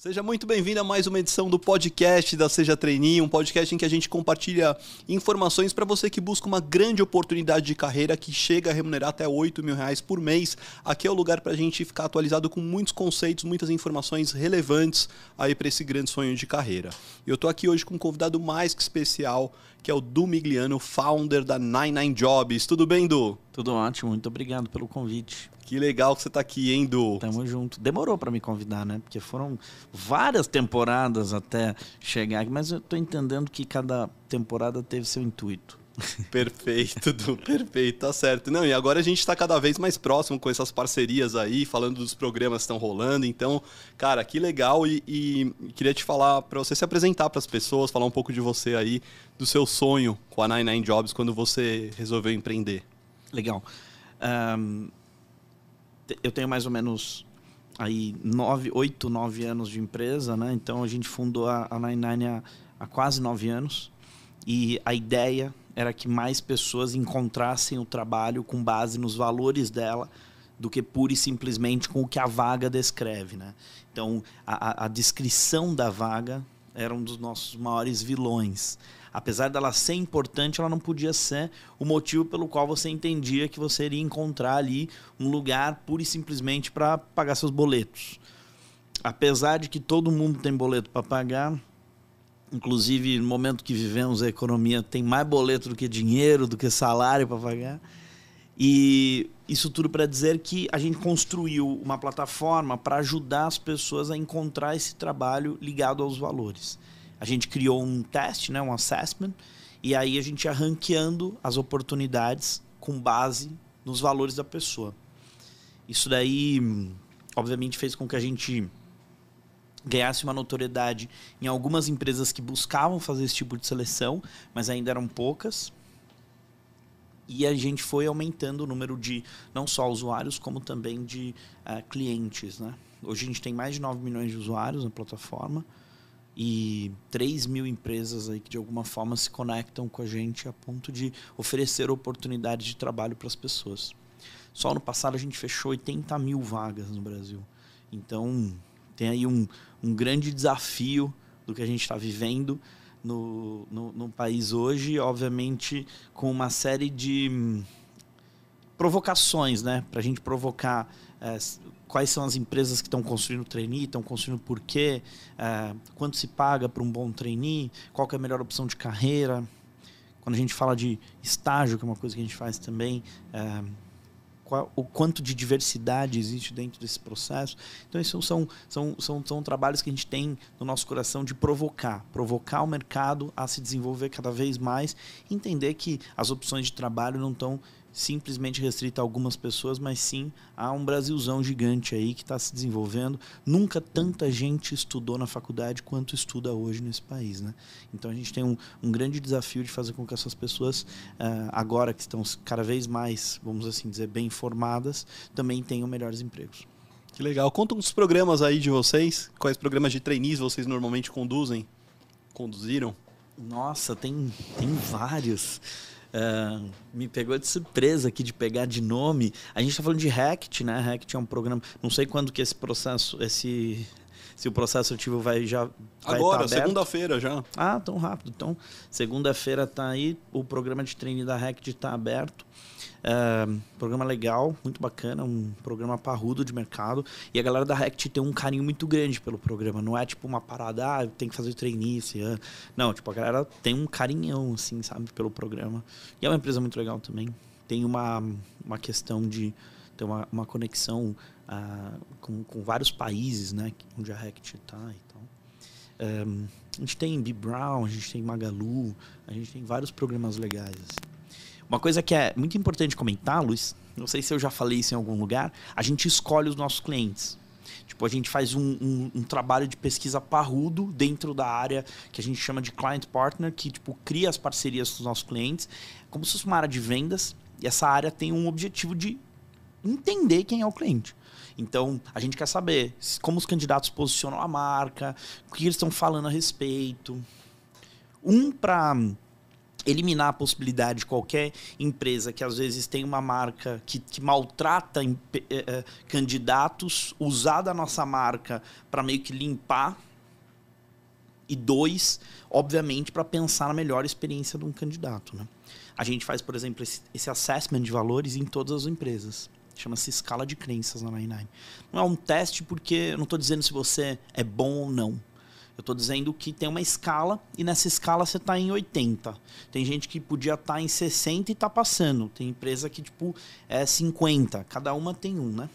Seja muito bem-vindo a mais uma edição do podcast da Seja Trainee, um podcast em que a gente compartilha informações para você que busca uma grande oportunidade de carreira que chega a remunerar até 8 mil reais por mês. Aqui é o lugar para a gente ficar atualizado com muitos conceitos, muitas informações relevantes aí para esse grande sonho de carreira. Eu estou aqui hoje com um convidado mais que especial, que é o Du Migliano, founder da 99 Jobs. Tudo bem, Du? Tudo ótimo, muito obrigado pelo convite. Que legal que você está aqui, hein, Du? Tamo junto. Demorou para me convidar, né? Porque foram várias temporadas até chegar aqui, mas eu tô entendendo que cada temporada teve seu intuito. Perfeito, Du, perfeito, tá certo. Não, e agora a gente está cada vez mais próximo com essas parcerias aí, falando dos programas que estão rolando. Então, cara, que legal. E, e queria te falar para você se apresentar para as pessoas, falar um pouco de você aí, do seu sonho com a 99 Jobs quando você resolveu empreender. Legal. Um, eu tenho mais ou menos aí nove, oito, nove anos de empresa, né? Então a gente fundou a, a Nine há, há quase nove anos e a ideia era que mais pessoas encontrassem o trabalho com base nos valores dela do que pura e simplesmente com o que a vaga descreve, né? Então a, a descrição da vaga era um dos nossos maiores vilões apesar dela ser importante, ela não podia ser o motivo pelo qual você entendia que você iria encontrar ali um lugar pura e simplesmente para pagar seus boletos. Apesar de que todo mundo tem boleto para pagar, inclusive no momento que vivemos a economia tem mais boleto do que dinheiro, do que salário para pagar. E isso tudo para dizer que a gente construiu uma plataforma para ajudar as pessoas a encontrar esse trabalho ligado aos valores a gente criou um teste, né, um assessment, e aí a gente ia ranqueando as oportunidades com base nos valores da pessoa. Isso daí, obviamente, fez com que a gente ganhasse uma notoriedade em algumas empresas que buscavam fazer esse tipo de seleção, mas ainda eram poucas. E a gente foi aumentando o número de não só usuários, como também de uh, clientes. Né? Hoje a gente tem mais de 9 milhões de usuários na plataforma e 3 mil empresas aí que de alguma forma se conectam com a gente a ponto de oferecer oportunidades de trabalho para as pessoas. Só no passado a gente fechou 80 mil vagas no Brasil. Então tem aí um, um grande desafio do que a gente está vivendo no, no, no, país hoje, obviamente com uma série de provocações, né? Para a gente provocar é, quais são as empresas que estão construindo trainee, estão construindo por quê, é, quanto se paga para um bom trainee, qual é a melhor opção de carreira. Quando a gente fala de estágio, que é uma coisa que a gente faz também, é, qual, o quanto de diversidade existe dentro desse processo. Então, isso são, são, são, são trabalhos que a gente tem no nosso coração de provocar, provocar o mercado a se desenvolver cada vez mais, entender que as opções de trabalho não estão simplesmente restrita a algumas pessoas, mas sim a um Brasilzão gigante aí que está se desenvolvendo. Nunca tanta gente estudou na faculdade quanto estuda hoje nesse país, né? Então a gente tem um, um grande desafio de fazer com que essas pessoas, uh, agora que estão cada vez mais, vamos assim dizer, bem formadas, também tenham melhores empregos. Que legal. Conta uns programas aí de vocês. Quais programas de trainees vocês normalmente conduzem? Conduziram? Nossa, tem, tem vários. Uh, me pegou de surpresa aqui de pegar de nome. A gente está falando de Rect, né? Rect é um programa. Não sei quando que esse processo, esse se o processo ativo vai já vai agora, tá segunda-feira já. Ah, tão rápido. Então, segunda-feira está aí o programa de treino da Rect está aberto. É, programa legal, muito bacana, um programa parrudo de mercado. E a galera da Rect tem um carinho muito grande pelo programa. Não é tipo uma parada, ah, tem que fazer ano. Não, tipo, a galera tem um carinhão, assim, sabe, pelo programa. E é uma empresa muito legal também. Tem uma, uma questão de ter uma, uma conexão uh, com, com vários países, né, onde a Rect está e tal. Um, a gente tem B Brown, a gente tem Magalu, a gente tem vários programas legais. Assim. Uma coisa que é muito importante comentar, Luiz, não sei se eu já falei isso em algum lugar, a gente escolhe os nossos clientes. Tipo, a gente faz um, um, um, trabalho de pesquisa parrudo dentro da área que a gente chama de client partner, que tipo, cria as parcerias com os nossos clientes, como se fosse uma área de vendas, e essa área tem um objetivo de entender quem é o cliente. Então, a gente quer saber como os candidatos posicionam a marca, o que eles estão falando a respeito. Um para eliminar a possibilidade de qualquer empresa que às vezes tem uma marca que, que maltrata eh, eh, candidatos, usar da nossa marca para meio que limpar. E dois, obviamente, para pensar na melhor experiência de um candidato. Né? A gente faz, por exemplo, esse, esse assessment de valores em todas as empresas. Chama-se escala de crenças na 99. Não é um teste porque eu não estou dizendo se você é bom ou não eu estou dizendo que tem uma escala e nessa escala você está em 80. Tem gente que podia estar tá em 60 e está passando. Tem empresa que tipo é 50. Cada uma tem um, né?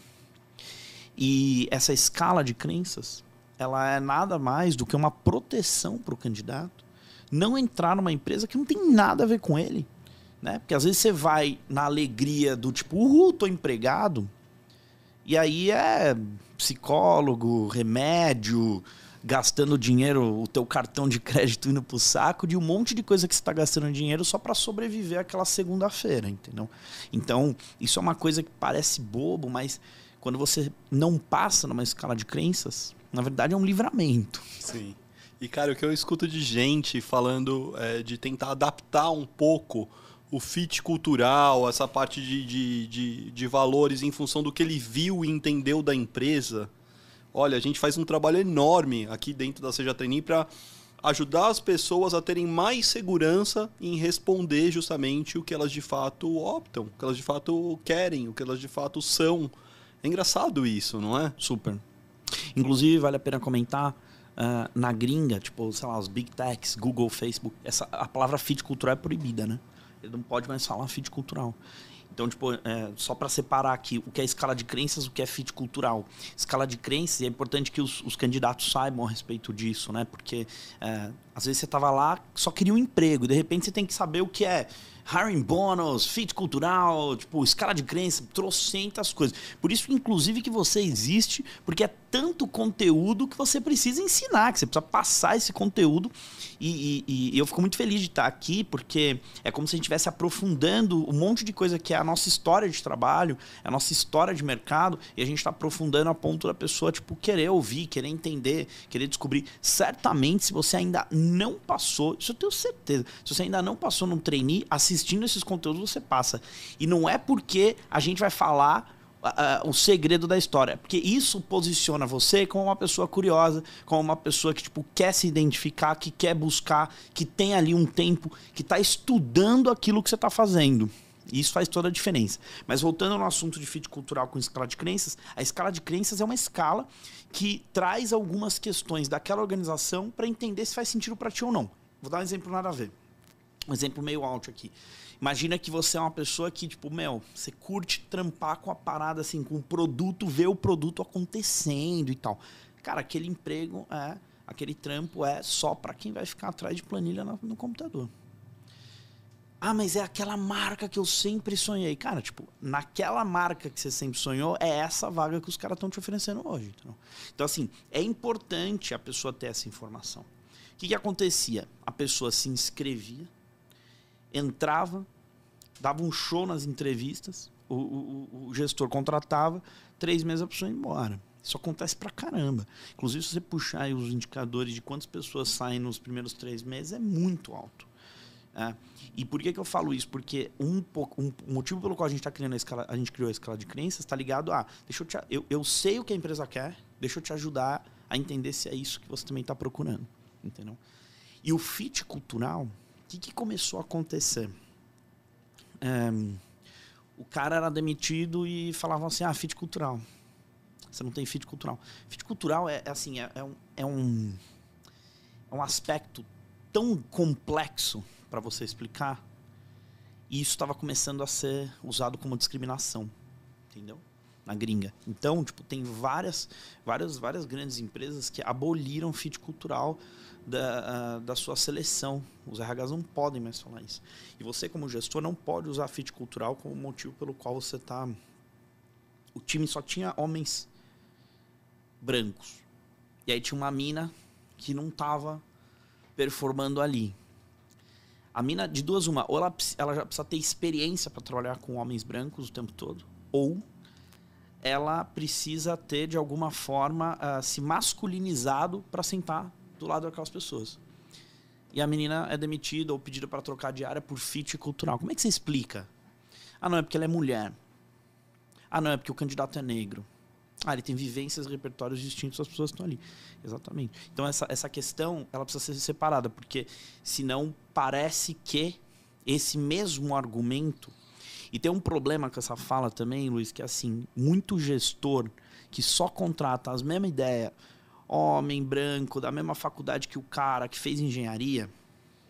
E essa escala de crenças, ela é nada mais do que uma proteção para o candidato não entrar numa empresa que não tem nada a ver com ele. Né? Porque às vezes você vai na alegria do tipo, uhul, tô empregado. E aí é psicólogo, remédio, gastando dinheiro, o teu cartão de crédito indo pro saco, de um monte de coisa que você está gastando dinheiro só para sobreviver aquela segunda-feira, entendeu? Então, isso é uma coisa que parece bobo, mas quando você não passa numa escala de crenças, na verdade é um livramento. Sim. E, cara, o que eu escuto de gente falando é, de tentar adaptar um pouco o fit cultural, essa parte de, de, de, de valores em função do que ele viu e entendeu da empresa, olha, a gente faz um trabalho enorme aqui dentro da Seja Trainee para ajudar as pessoas a terem mais segurança em responder justamente o que elas de fato optam, o que elas de fato querem, o que elas de fato são. É engraçado isso, não é? Super. Inclusive, vale a pena comentar, uh, na gringa, tipo, sei lá, os big techs, Google, Facebook, essa, a palavra fit cultural é proibida, né? Ele não pode mais falar fit cultural. Então, tipo, é, só para separar aqui o que é escala de crenças, o que é fit cultural. Escala de crenças, é importante que os, os candidatos saibam a respeito disso, né? Porque é, às vezes você estava lá, só queria um emprego, de repente você tem que saber o que é hiring bônus, fit cultural, tipo, escala de crença, trocentas coisas. Por isso, inclusive, que você existe, porque é tanto conteúdo que você precisa ensinar, que você precisa passar esse conteúdo. E, e, e eu fico muito feliz de estar aqui, porque é como se a gente estivesse aprofundando um monte de coisa que é a nossa história de trabalho, a nossa história de mercado, e a gente está aprofundando a ponto da pessoa, tipo, querer ouvir, querer entender, querer descobrir. Certamente, se você ainda não passou, isso eu tenho certeza, se você ainda não passou num trainee, assistindo esses conteúdos, você passa. E não é porque a gente vai falar uh, o segredo da história. Porque isso posiciona você como uma pessoa curiosa, como uma pessoa que tipo, quer se identificar, que quer buscar, que tem ali um tempo, que está estudando aquilo que você está fazendo. E isso faz toda a diferença. Mas voltando no assunto de fit cultural com escala de crenças, a escala de crenças é uma escala que traz algumas questões daquela organização para entender se faz sentido para ti ou não. Vou dar um exemplo nada a ver. Um exemplo meio alto aqui. Imagina que você é uma pessoa que, tipo, meu, você curte trampar com a parada, assim, com o produto, ver o produto acontecendo e tal. Cara, aquele emprego é, aquele trampo é só para quem vai ficar atrás de planilha no, no computador. Ah, mas é aquela marca que eu sempre sonhei. Cara, tipo, naquela marca que você sempre sonhou, é essa vaga que os caras estão te oferecendo hoje. Entendeu? Então, assim, é importante a pessoa ter essa informação. O que, que acontecia? A pessoa se inscrevia, entrava, dava um show nas entrevistas, o, o, o gestor contratava, três meses a pessoa ia embora. Isso acontece pra caramba. Inclusive, se você puxar os indicadores de quantas pessoas saem nos primeiros três meses, é muito alto. É. E por que, que eu falo isso? Porque um, um motivo pelo qual a gente está criando a escala, a gente criou a escala de crenças está ligado a, deixa eu, te, eu, eu sei o que a empresa quer, deixa eu te ajudar a entender se é isso que você também está procurando, entendeu? E o fit cultural, o que, que começou a acontecer? É, o cara era demitido e falavam assim, ah, fit cultural. Você não tem fit cultural. Fit cultural é, é assim, é, é, um, é, um, é um aspecto tão complexo para você explicar. E isso estava começando a ser usado como discriminação, entendeu? Na gringa. Então, tipo, tem várias, várias, várias grandes empresas que aboliram fit cultural da, da sua seleção. Os RHs não podem mais falar isso. E você, como gestor, não pode usar fit cultural como motivo pelo qual você está. O time só tinha homens brancos. E aí tinha uma mina que não estava performando ali. A mina, de duas, uma, ou ela, ela já precisa ter experiência para trabalhar com homens brancos o tempo todo, ou ela precisa ter, de alguma forma, uh, se masculinizado para sentar do lado daquelas pessoas. e a menina é demitida ou pedida para trocar de área por fit cultural. Como é que você explica? Ah, não, é porque ela é mulher. Ah, não, é porque o candidato é negro. Ah, ele tem vivências, repertórios distintos das pessoas que estão ali. Exatamente. Então, essa, essa questão ela precisa ser separada, porque senão parece que esse mesmo argumento. E tem um problema com essa fala também, Luiz, que é assim: muito gestor que só contrata as mesmas ideias, homem branco, da mesma faculdade que o cara que fez engenharia,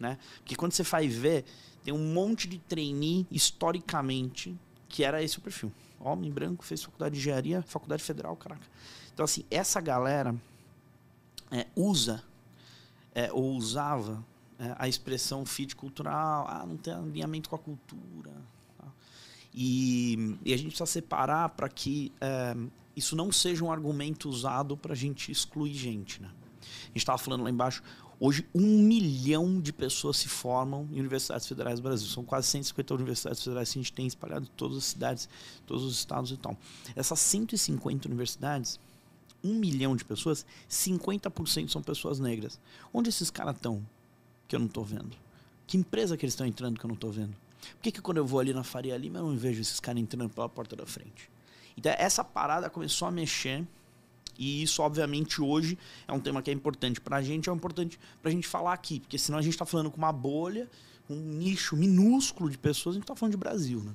né? Porque quando você vai ver, tem um monte de trainee historicamente que era esse o perfil. Homem branco, fez faculdade de engenharia, faculdade federal, caraca. Então, assim, essa galera é, usa é, ou usava é, a expressão fit cultural, ah, não tem alinhamento com a cultura. Tá? E, e, a gente precisa separar para que é, isso não seja um argumento usado para a gente excluir gente. Né? A gente estava falando lá embaixo, Hoje, um milhão de pessoas se formam em universidades federais do Brasil. São quase 150 universidades federais que a gente tem espalhado em todas as cidades, todos os estados e tal. Essas 150 universidades, um milhão de pessoas, 50% são pessoas negras. Onde esses caras estão que eu não estou vendo? Que empresa que eles estão entrando que eu não estou vendo? Por que, que quando eu vou ali na Faria Lima eu não vejo esses caras entrando pela porta da frente? Então, essa parada começou a mexer e isso, obviamente, hoje é um tema que é importante para a gente, é importante para a gente falar aqui, porque senão a gente está falando com uma bolha, um nicho minúsculo de pessoas, a gente está falando de Brasil, né?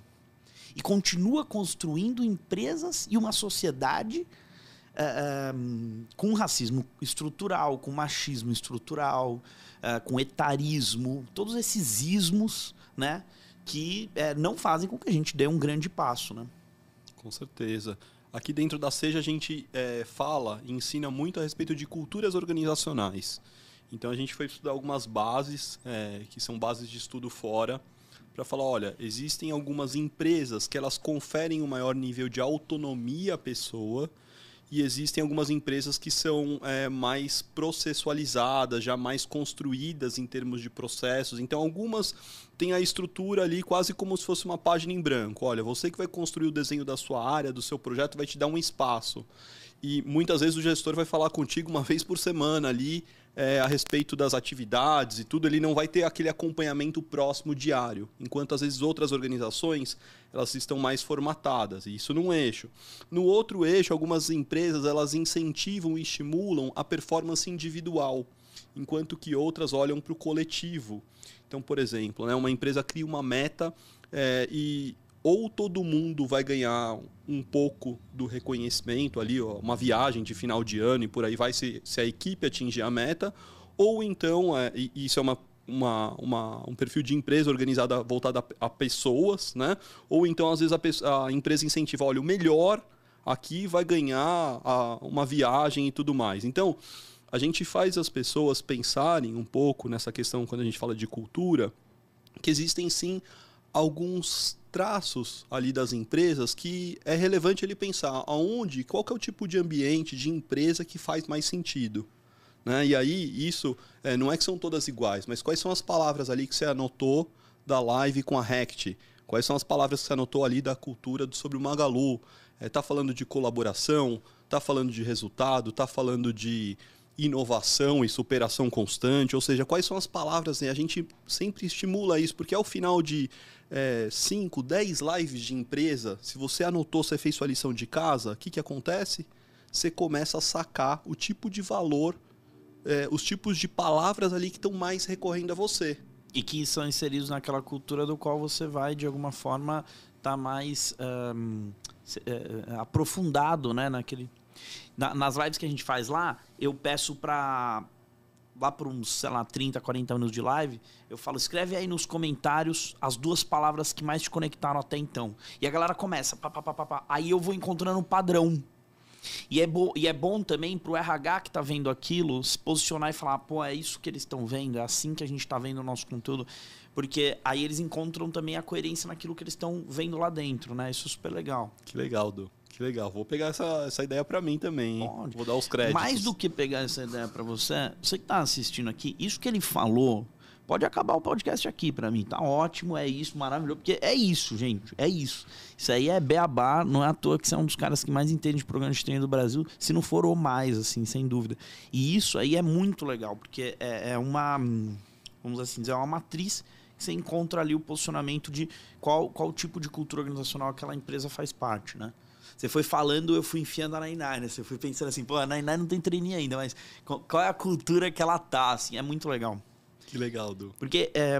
E continua construindo empresas e uma sociedade é, é, com racismo estrutural, com machismo estrutural, é, com etarismo, todos esses ismos, né? Que não fazem com que a gente dê um grande passo, né? Com certeza. Aqui dentro da Seja a gente é, fala e ensina muito a respeito de culturas organizacionais. Então a gente foi estudar algumas bases, é, que são bases de estudo fora, para falar, olha, existem algumas empresas que elas conferem um maior nível de autonomia à pessoa e existem algumas empresas que são é, mais processualizadas, já mais construídas em termos de processos. Então, algumas têm a estrutura ali quase como se fosse uma página em branco. Olha, você que vai construir o desenho da sua área, do seu projeto, vai te dar um espaço. E muitas vezes o gestor vai falar contigo uma vez por semana ali é, a respeito das atividades e tudo, ele não vai ter aquele acompanhamento próximo diário. Enquanto às vezes outras organizações elas estão mais formatadas, e isso num eixo. No outro eixo, algumas empresas elas incentivam e estimulam a performance individual, enquanto que outras olham para o coletivo. Então, por exemplo, né, uma empresa cria uma meta é, e ou todo mundo vai ganhar um pouco do reconhecimento ali, ó, uma viagem de final de ano e por aí vai se, se a equipe atingir a meta, ou então, é, isso é uma, uma, uma, um perfil de empresa organizada voltada a, a pessoas, né? ou então às vezes a, a, empresa incentiva, olha, o melhor aqui vai ganhar a, uma viagem e tudo mais. Então, a gente faz as pessoas pensarem um pouco nessa questão, quando a gente fala de cultura, que existem sim alguns traços ali das empresas que é relevante ele pensar aonde, qual que é o tipo de ambiente, de empresa que faz mais sentido. Né? E aí, isso é, não é que são todas iguais, mas quais são as palavras ali que você anotou da live com a Rect? Quais são as palavras que você anotou ali da cultura sobre o Magalu? Está é, tá falando de colaboração? Está falando de resultado? Está falando de inovação e superação constante? Ou seja, quais são as palavras? Né? A gente sempre estimula isso, porque ao final de 5, é, 10 lives de empresa, se você anotou, você fez sua lição de casa, o que, que acontece? Você começa a sacar o tipo de valor, é, os tipos de palavras ali que estão mais recorrendo a você. E que são inseridos naquela cultura do qual você vai, de alguma forma, estar tá mais um, é, aprofundado né, naquele. Na, nas lives que a gente faz lá, eu peço para lá por uns, sei lá, 30, 40 minutos de live, eu falo, escreve aí nos comentários as duas palavras que mais te conectaram até então. E a galera começa, pá, pá, pá, pá, pá. aí eu vou encontrando um padrão. E é, bo e é bom também pro RH que tá vendo aquilo se posicionar e falar, pô, é isso que eles estão vendo, é assim que a gente tá vendo o nosso conteúdo. Porque aí eles encontram também a coerência naquilo que eles estão vendo lá dentro, né? Isso é super legal. Que legal, Du. Que legal. Vou pegar essa, essa ideia para mim também. Vou dar os créditos. Mais do que pegar essa ideia para você, você que tá assistindo aqui, isso que ele falou, pode acabar o podcast aqui para mim. Tá ótimo, é isso, maravilhoso. Porque é isso, gente. É isso. Isso aí é beabá. Não é à toa que você é um dos caras que mais entende de programa de treino do Brasil, se não for ou mais, assim, sem dúvida. E isso aí é muito legal, porque é, é uma vamos assim dizer, é uma matriz que você encontra ali o posicionamento de qual, qual tipo de cultura organizacional aquela empresa faz parte, né? Você foi falando, eu fui enfiando a Nainai, né? Você foi pensando assim, pô, a Nainai não tem treininho ainda, mas qual é a cultura que ela tá, assim? É muito legal. Que legal, Du. Porque é,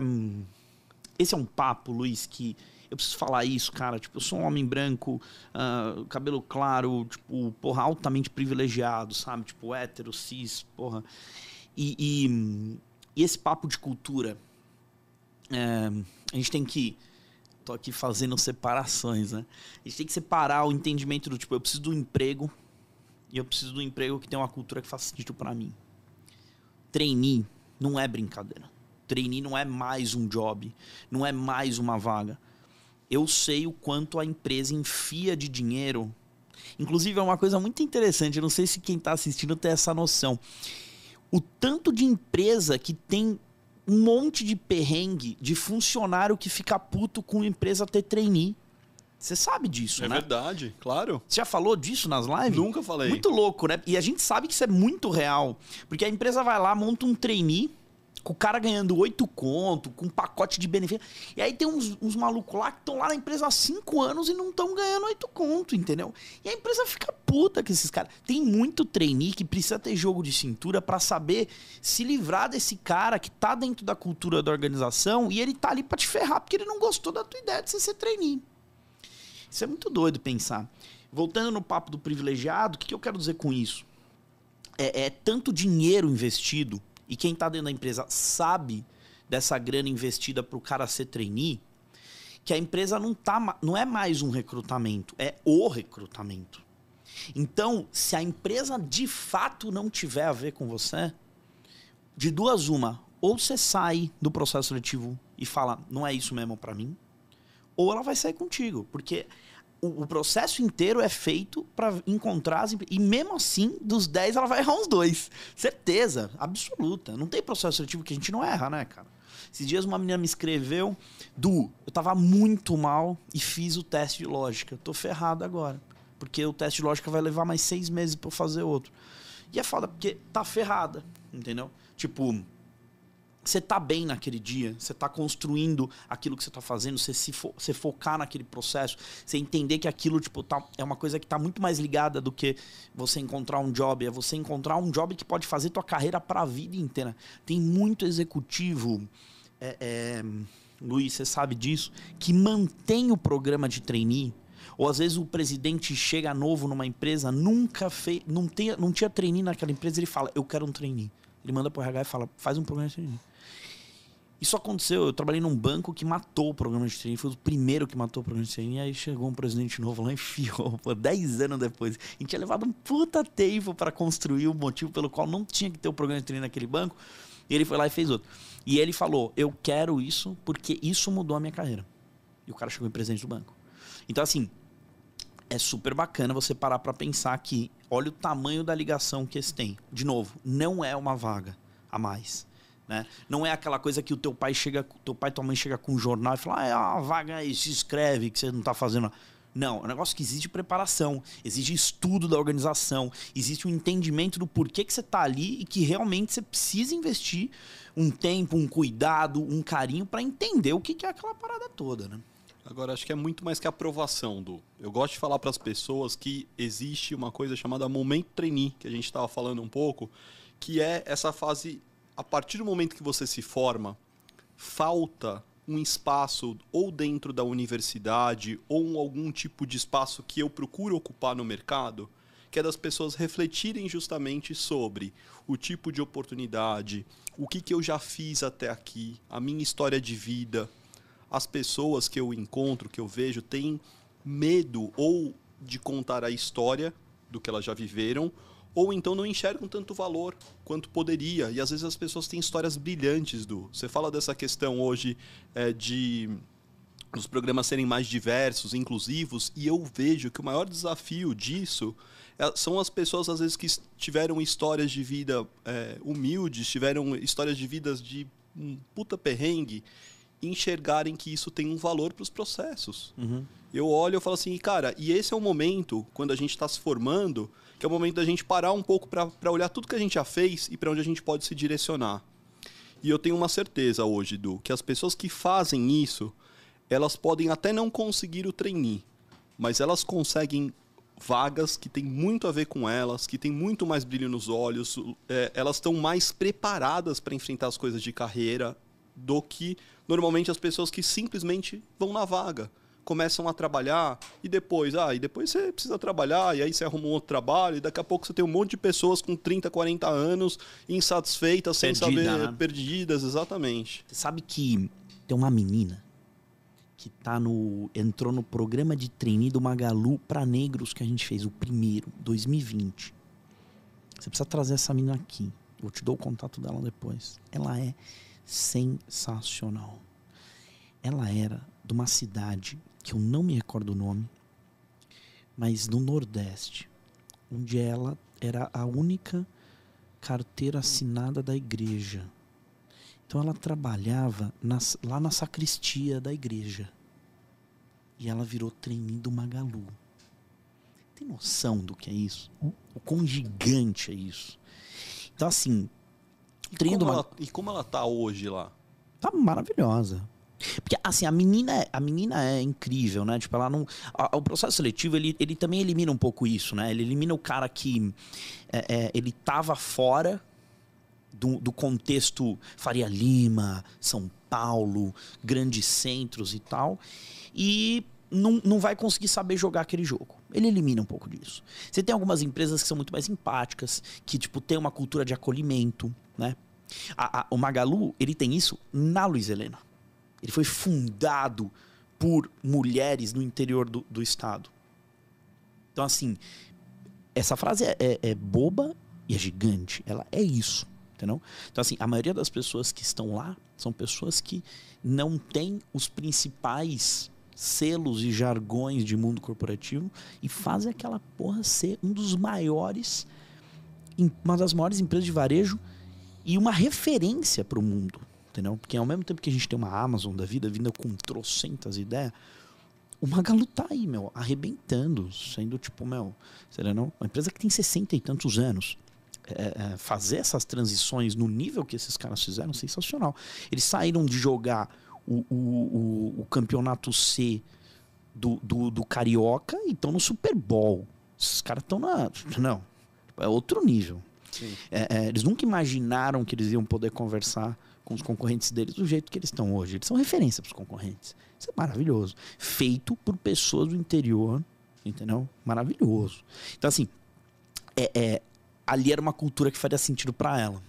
esse é um papo, Luiz, que eu preciso falar isso, cara. Tipo, eu sou um homem branco, uh, cabelo claro, tipo, porra, altamente privilegiado, sabe? Tipo, hétero, cis, porra. E, e, e esse papo de cultura, é, a gente tem que. Tô aqui fazendo separações, né? A gente tem que separar o entendimento do tipo, eu preciso do emprego e eu preciso do emprego que tem uma cultura que faz sentido para mim. Trainee não é brincadeira. Trainee não é mais um job, não é mais uma vaga eu sei o quanto a empresa enfia de dinheiro. Inclusive, é uma coisa muito interessante, eu não sei se quem está assistindo tem essa noção. O tanto de empresa que tem um monte de perrengue de funcionário que fica puto com a empresa ter trainee. Você sabe disso, é né? É verdade, claro. Você já falou disso nas lives? Nunca falei. Muito louco, né? E a gente sabe que isso é muito real. Porque a empresa vai lá, monta um trainee com o cara ganhando oito conto, com um pacote de benefício. E aí tem uns, uns malucos lá que estão lá na empresa há cinco anos e não estão ganhando oito conto, entendeu? E a empresa fica puta com esses caras. Tem muito trainee que precisa ter jogo de cintura para saber se livrar desse cara que tá dentro da cultura da organização e ele tá ali pra te ferrar porque ele não gostou da tua ideia de você ser trainee. Isso é muito doido pensar. Voltando no papo do privilegiado, o que, que eu quero dizer com isso? É, é tanto dinheiro investido e quem está dentro da empresa sabe dessa grana investida para o cara ser trainee, que a empresa não, tá, não é mais um recrutamento, é o recrutamento. Então, se a empresa de fato não tiver a ver com você, de duas uma, ou você sai do processo seletivo e fala, não é isso mesmo para mim, ou ela vai sair contigo, porque o, o, processo inteiro é feito para encontrar as E mesmo assim, dos 10, ela vai errar uns dois. Certeza, absoluta. Não tem processo seletivo que a gente não erra, né, cara? Esses dias uma menina me escreveu, Du, eu tava muito mal e fiz o teste de lógica. Tô ferrado agora. Porque o teste de lógica vai levar mais seis meses para fazer outro. E é foda, porque tá ferrada, entendeu? Tipo, você tá bem naquele dia, você tá construindo aquilo que você tá fazendo, você se fo você focar naquele processo, você entender que aquilo tipo tá, é uma coisa que tá muito mais ligada do que você encontrar um job, é você encontrar um job que pode fazer tua carreira para a vida inteira. Tem muito executivo, é, é, Luiz, você sabe disso, que mantém o programa de trainee. Ou às vezes o presidente chega novo numa empresa, nunca fez, não, não tinha trainee naquela empresa, ele fala, eu quero um trainee. Ele manda pro RH e fala, faz um programa de trainee. Isso aconteceu. Eu trabalhei num banco que matou o programa de training. Foi o primeiro que matou o programa de training. E aí chegou um presidente novo lá e enfiou. Pô, 10 anos depois. Gente tinha levado um puta tempo para construir o motivo pelo qual não tinha que ter o programa de training naquele banco. E ele foi lá e fez outro. E ele falou: Eu quero isso porque isso mudou a minha carreira. E o cara chegou em presidente do banco. Então, assim, é super bacana você parar para pensar que olha o tamanho da ligação que esse tem. De novo, não é uma vaga a mais né? Não é aquela coisa que o teu pai chega, teu pai e tua mãe chega com um jornal e fala: "Ah, é uma vaga aí, se inscreve que você não está fazendo". Não, é um negócio que exige preparação, exige estudo da organização, existe um entendimento do porquê que você está ali e que realmente você precisa investir um tempo, um cuidado, um carinho para entender o que, que é aquela parada toda, né? Agora, acho que é muito mais que aprovação, do. Eu gosto de falar para as pessoas que existe uma coisa chamada momento trainee, que a gente estava falando um pouco, que é essa fase a partir do momento que você se forma, falta um espaço ou dentro da universidade ou algum tipo de espaço que eu procuro ocupar no mercado, que é das pessoas refletirem justamente sobre o tipo de oportunidade, o que, que eu já fiz até aqui, a minha história de vida. As pessoas que eu encontro, que eu vejo, têm medo ou de contar a história do que elas já viveram, ou então não enxergam tanto valor quanto poderia. E às vezes as pessoas têm histórias brilhantes do. Você fala dessa questão hoje é, de os programas serem mais diversos, inclusivos, e eu vejo que o maior desafio disso é, são as pessoas às vezes que tiveram histórias de vida é, humildes, tiveram histórias de vidas de um puta perrengue, enxergarem que isso tem um valor para os processos. Uhum. Eu olho e falo assim, cara, e esse é o momento, quando a gente está se formando, que é o momento da gente parar um pouco para olhar tudo que a gente já fez e para onde a gente pode se direcionar. E eu tenho uma certeza hoje, Du, que as pessoas que fazem isso, elas podem até não conseguir o trainee, mas elas conseguem vagas que tem muito a ver com elas, que tem muito mais brilho nos olhos, é, elas estão mais preparadas para enfrentar as coisas de carreira do que normalmente as pessoas que simplesmente vão na vaga começam a trabalhar e depois, ah, e depois você precisa trabalhar e aí você arruma um outro trabalho e daqui a pouco você tem um monte de pessoas com 30, 40 anos insatisfeitas, Perdida, sem saber, né? perdidas, exatamente. Você sabe que tem uma menina que tá no entrou no programa de treine do Magalu para negros que a gente fez o primeiro, 2020. Você precisa trazer essa menina aqui. Eu te dou o contato dela depois. Ela é sensacional. Ela era de uma cidade que eu não me recordo o nome, mas no Nordeste, onde ela era a única carteira assinada da igreja. Então ela trabalhava nas, lá na sacristia da igreja. E ela virou trainee do Magalu. Tem noção do que é isso? O quão gigante é isso? Então, assim. E como, ela, e como ela tá hoje lá? Tá maravilhosa. Porque, assim, a menina, é, a menina é incrível, né? Tipo, ela não. A, o processo seletivo, ele, ele também elimina um pouco isso, né? Ele elimina o cara que. É, é, ele tava fora do, do contexto Faria Lima, São Paulo, grandes centros e tal. E não, não vai conseguir saber jogar aquele jogo. Ele elimina um pouco disso. Você tem algumas empresas que são muito mais empáticas, que, tipo, tem uma cultura de acolhimento, né? A, a, o Magalu, ele tem isso na Luiz Helena. Ele foi fundado por mulheres no interior do, do estado. Então, assim, essa frase é, é, é, boba e é gigante. Ela é isso, entendeu? Então, assim, a maioria das pessoas que estão lá são pessoas que não têm os principais selos e jargões de mundo corporativo e fazem aquela porra ser um dos maiores, uma das maiores empresas de varejo e uma referência para o mundo entendeu? Porque ao mesmo tempo que a gente tem uma Amazon da vida vindo com trocentas ideias, o Magalu tá aí, meu, arrebentando, sendo tipo, meu, será não? Uma empresa que tem 60 e tantos anos. É, é, fazer essas transições no nível que esses caras fizeram, sensacional. Eles saíram de jogar o, o, o, o campeonato C do, do, do Carioca e estão no Super Bowl. Esses caras estão na. Não, é outro nível. É, é, eles nunca imaginaram que eles iam poder conversar com os concorrentes deles do jeito que eles estão hoje. Eles são referência para os concorrentes. Isso é maravilhoso. Feito por pessoas do interior, entendeu? Maravilhoso. Então, assim, é, é ali era uma cultura que faria sentido para ela,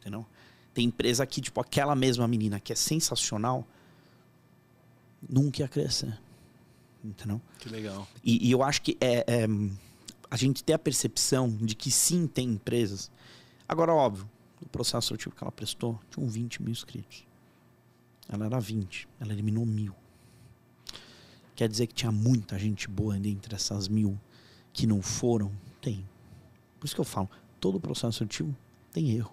entendeu? Tem empresa que, tipo, aquela mesma menina que é sensacional, nunca ia crescer. Entendeu? Que legal. E, e eu acho que é, é, a gente tem a percepção de que sim, tem empresas. Agora, óbvio, processo seletivo que ela prestou, tinham 20 mil inscritos. Ela era 20, ela eliminou mil. Quer dizer que tinha muita gente boa entre essas mil que não foram? Tem. Por isso que eu falo, todo processo seletivo tem erro.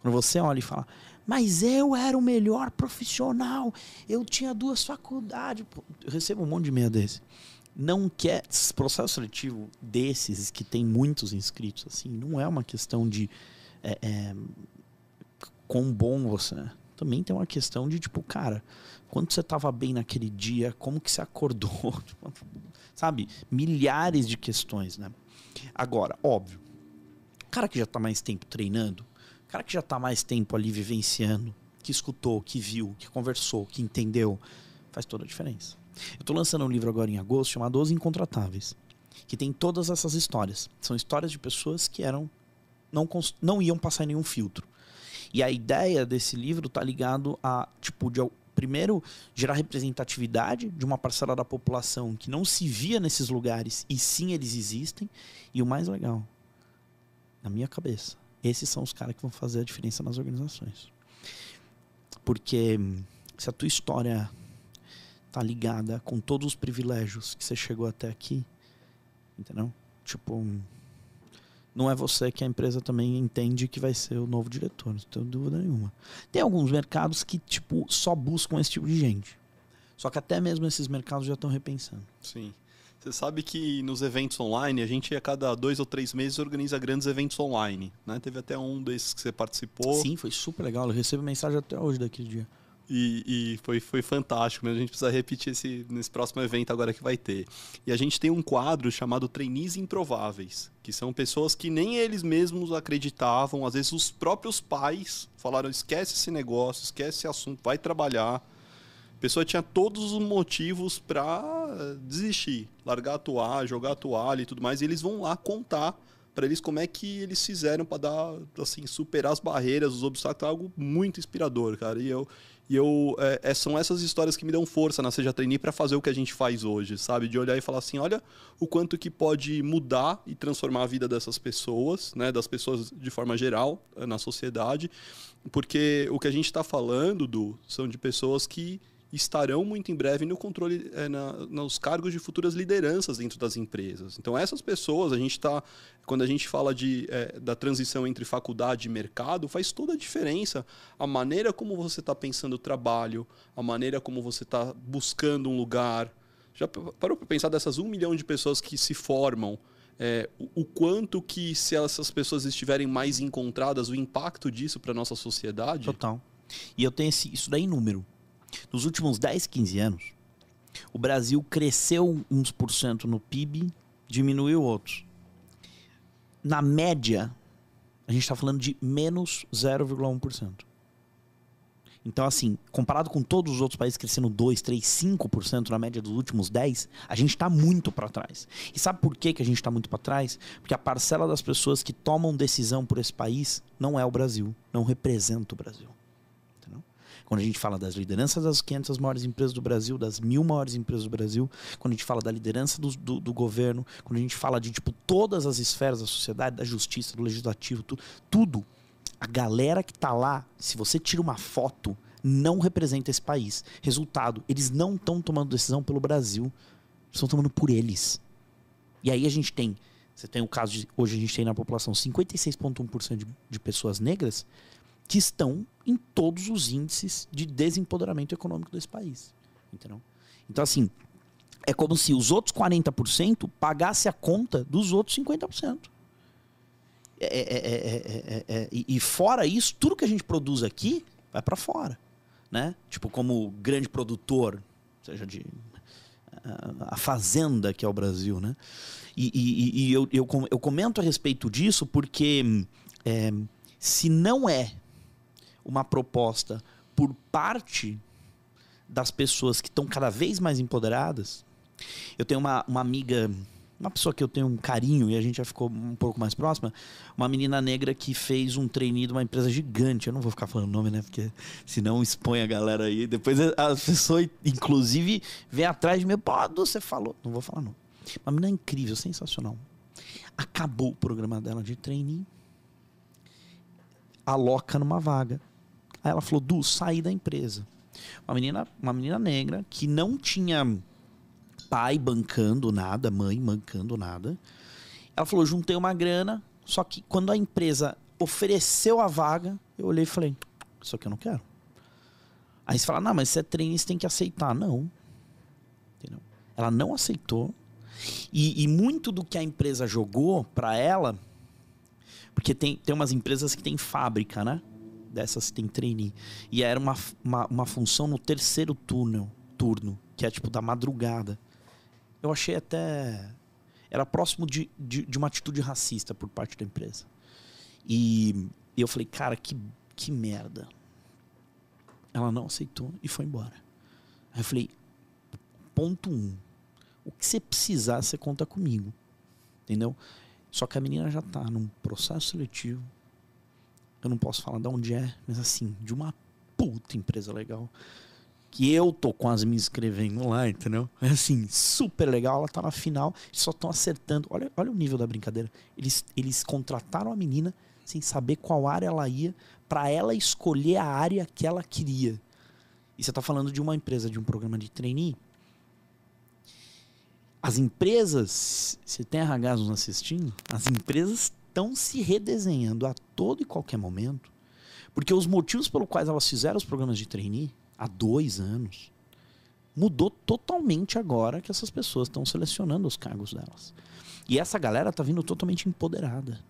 Quando você olha e fala, mas eu era o melhor profissional, eu tinha duas faculdades. Eu recebo um monte de meia desse. Não quer. Processo seletivo desses que tem muitos inscritos, assim, não é uma questão de é, é, quão bom você é. Também tem uma questão de, tipo, cara, quando você estava bem naquele dia, como que você acordou? Tipo, sabe? Milhares de questões, né? Agora, óbvio, cara que já está mais tempo treinando, cara que já está mais tempo ali vivenciando, que escutou, que viu, que conversou, que entendeu, faz toda a diferença. Eu estou lançando um livro agora em agosto chamado Os Incontratáveis, que tem todas essas histórias. São histórias de pessoas que eram não, não iam passar nenhum filtro. E a ideia desse livro tá ligado a, tipo, de, primeiro, gerar representatividade de uma parcela da população que não se via nesses lugares e sim eles existem. E o mais legal, na minha cabeça, esses são os caras que vão fazer a diferença nas organizações. Porque se a tua história tá ligada com todos os privilégios que você chegou até aqui, entendeu? Tipo, não é você que a empresa também entende que vai ser o novo diretor, não tenho dúvida nenhuma. Tem alguns mercados que, tipo, só buscam esse tipo de gente. Só que até mesmo esses mercados já estão repensando. Sim. Você sabe que nos eventos online, a gente a cada dois ou três meses organiza grandes eventos online. Né? Teve até um desses que você participou. Sim, foi super legal. Eu recebo mensagem até hoje daquele dia. E, e, foi, foi fantástico, mas a gente precisa repetir esse, nesse próximo evento agora que vai ter. E a gente tem um quadro chamado Trainees Improváveis, que são pessoas que nem eles mesmos acreditavam, às vezes os próprios pais falaram: esquece esse negócio, esquece esse assunto, vai trabalhar. A pessoa tinha todos os motivos para desistir, largar a toalha, jogar a toalha e tudo mais, e eles vão lá contar para eles como é que eles fizeram para dar assim superar as barreiras, os obstáculos, é algo muito inspirador, cara. E eu e eu, é, é, são essas histórias que me dão força na Seja Trainee para fazer o que a gente faz hoje, sabe? De olhar e falar assim, olha o quanto que pode mudar e transformar a vida dessas pessoas, né? Das pessoas de forma geral eh, na sociedade. Porque o que a gente está falando, do são de pessoas que estarão muito em breve no controle, é, na, nos cargos de futuras lideranças dentro das empresas. Então, essas pessoas, a gente está, quando a gente fala de, é, da transição entre faculdade e mercado, faz toda a diferença a maneira como você está pensando o trabalho, a maneira como você está buscando um lugar. Já parou para pensar dessas um milhão de pessoas que se formam? É, o, quanto que, se essas pessoas estiverem mais encontradas, o impacto disso para nossa sociedade? Total. E eu tenho esse, isso daí em número. Nos últimos 10, 15 anos, o Brasil cresceu uns por cento no PIB, diminuiu outros. Na média, a gente está falando de menos 0,1%. Então, assim, comparado com todos os outros países crescendo 2, 3, 5% na média dos últimos 10, a gente está muito para trás. E sabe por que, que a gente está muito para trás? Porque a parcela das pessoas que tomam decisão por esse país não é o Brasil, não representa o Brasil. Quando a gente fala das lideranças das 500 maiores empresas do Brasil, das mil maiores empresas do Brasil, quando a gente fala da liderança do, do, do governo, quando a gente fala de tipo todas as esferas da sociedade, da justiça, do legislativo, tu, tudo, a galera que está lá, se você tira uma foto, não representa esse país. Resultado, eles não estão tomando decisão pelo Brasil, estão tomando por eles. E aí a gente tem, você tem o caso de, hoje a gente tem na população 56,1% de, de pessoas negras que estão em todos os índices de desempoderamento econômico desse país. Entendeu? Então, assim, é como se os outros 40% pagasse a conta dos outros 50%. É, é, é, e fora isso, tudo que a gente produz aqui vai para fora. Né? Tipo, como grande produtor, seja de a fazenda que é o Brasil, né? E, e, e eu, eu, eu, comento a respeito disso porque é, se não é uma proposta por parte das pessoas que estão cada vez mais empoderadas. Eu tenho uma, uma amiga, uma pessoa que eu tenho um carinho e a gente já ficou um pouco mais próxima, uma menina negra que fez um trainee de uma empresa gigante. Eu não vou ficar falando o nome, né? Porque senão expõe a galera aí. Depois a pessoa, inclusive, vem atrás de mim, pô, você falou. Não vou falar não. Uma menina incrível, sensacional. Acabou o programa dela de trainee. Aloca numa vaga Aí ela falou: Du, saí da empresa. Uma menina, uma menina negra que não tinha pai bancando nada, mãe bancando nada. Ela falou: juntei uma grana, só que quando a empresa ofereceu a vaga, eu olhei e falei: Isso aqui eu não quero. Aí você fala: Não, mas você é treino, você tem que aceitar. Não. Entendeu? Ela não aceitou. E, e muito do que a empresa jogou para ela, porque tem, tem umas empresas que tem fábrica, né? Dessas tem trainee. E era uma, uma, uma função no terceiro turno, turno, que é tipo da madrugada. Eu achei até. Era próximo de, de, de uma atitude racista por parte da empresa. E, e eu falei, cara, que, que merda. Ela não aceitou e foi embora. Aí eu falei, ponto um. O que você precisar, você conta comigo. Entendeu? Só que a menina já tá num processo seletivo eu não posso falar de onde é, mas assim, de uma puta empresa legal. Que eu tô quase me inscrevendo lá, entendeu? É assim, super legal. Ela tá na final, só estão acertando. Olha, olha o nível da brincadeira. Eles, eles contrataram a menina sem saber qual área ela ia, para ela escolher a área que ela queria. E você tá falando de uma empresa, de um programa de trainee. As empresas, você tem RHs nos assistindo? As empresas estão se redesenhando a todo e qualquer momento, porque os motivos pelo quais elas fizeram os programas de trainee há dois anos Mudou totalmente agora que essas pessoas estão selecionando os cargos delas. E essa galera tá vindo totalmente empoderada.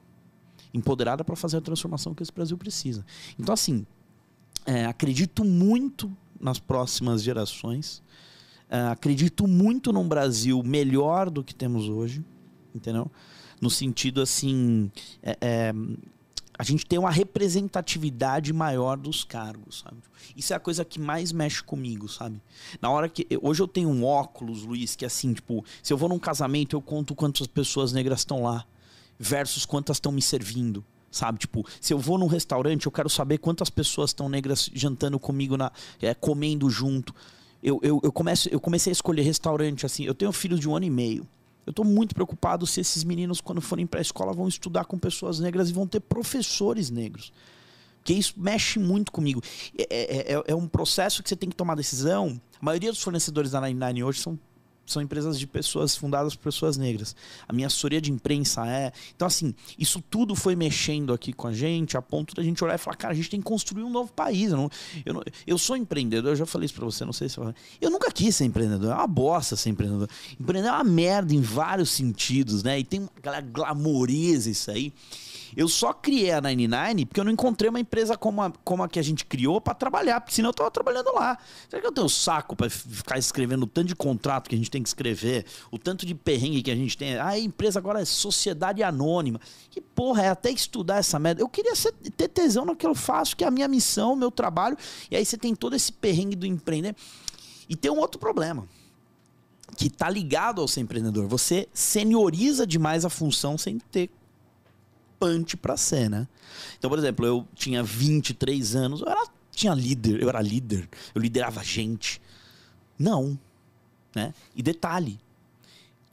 Empoderada para fazer a transformação que esse Brasil precisa. Então, assim, é, acredito muito nas próximas gerações. É, acredito muito num Brasil melhor do que temos hoje, entendeu? No sentido assim, é, é, a gente tem uma representatividade maior dos cargos, sabe? Isso é a coisa que mais mexe comigo, sabe? Na hora que hoje eu tenho um óculos, Luiz, que é assim, tipo, se eu vou num casamento eu conto quantas pessoas negras estão lá versus quantas estão me servindo sabe? Tipo, se eu vou num restaurante, eu quero saber quantas pessoas estão negras jantando comigo, na, é, comendo junto. Eu, eu, eu, começo, eu comecei a escolher restaurante, assim. Eu tenho filhos de um ano e meio. Eu estou muito preocupado se esses meninos, quando forem para a escola, vão estudar com pessoas negras e vão ter professores negros. Porque isso mexe muito comigo. É, é, é, é um processo que você tem que tomar decisão. A maioria dos fornecedores da Nine Nine hoje são são empresas de pessoas fundadas por pessoas negras. A minha assessoria de imprensa é. Então, assim, isso tudo foi mexendo aqui com a gente, a ponto da gente olhar e falar, cara, a gente tem que construir um novo país. Eu, não, eu, não, eu sou empreendedor, eu já falei isso pra você, não sei se eu. Eu nunca quis ser empreendedor, é uma bosta ser empreendedor. Empreender é uma merda em vários sentidos, né? E tem aquela glamoriza isso aí. Eu só criei a 99 porque eu não encontrei uma empresa como a, como a que a gente criou para trabalhar, porque senão eu tava trabalhando lá. Será que eu tenho saco para ficar escrevendo o tanto de contrato que a gente tem que escrever, o tanto de perrengue que a gente tem? Ah, a empresa agora é sociedade anônima. Que porra, é até estudar essa merda. Eu queria ser, ter tesão no que eu faço, que é a minha missão, o meu trabalho. E aí você tem todo esse perrengue do empreender. E tem um outro problema que tá ligado ao ser empreendedor. Você senioriza demais a função sem ter punch pra cena. Então, por exemplo, eu tinha 23 anos, eu era, tinha líder, eu era líder, eu liderava gente. Não. Né? E detalhe,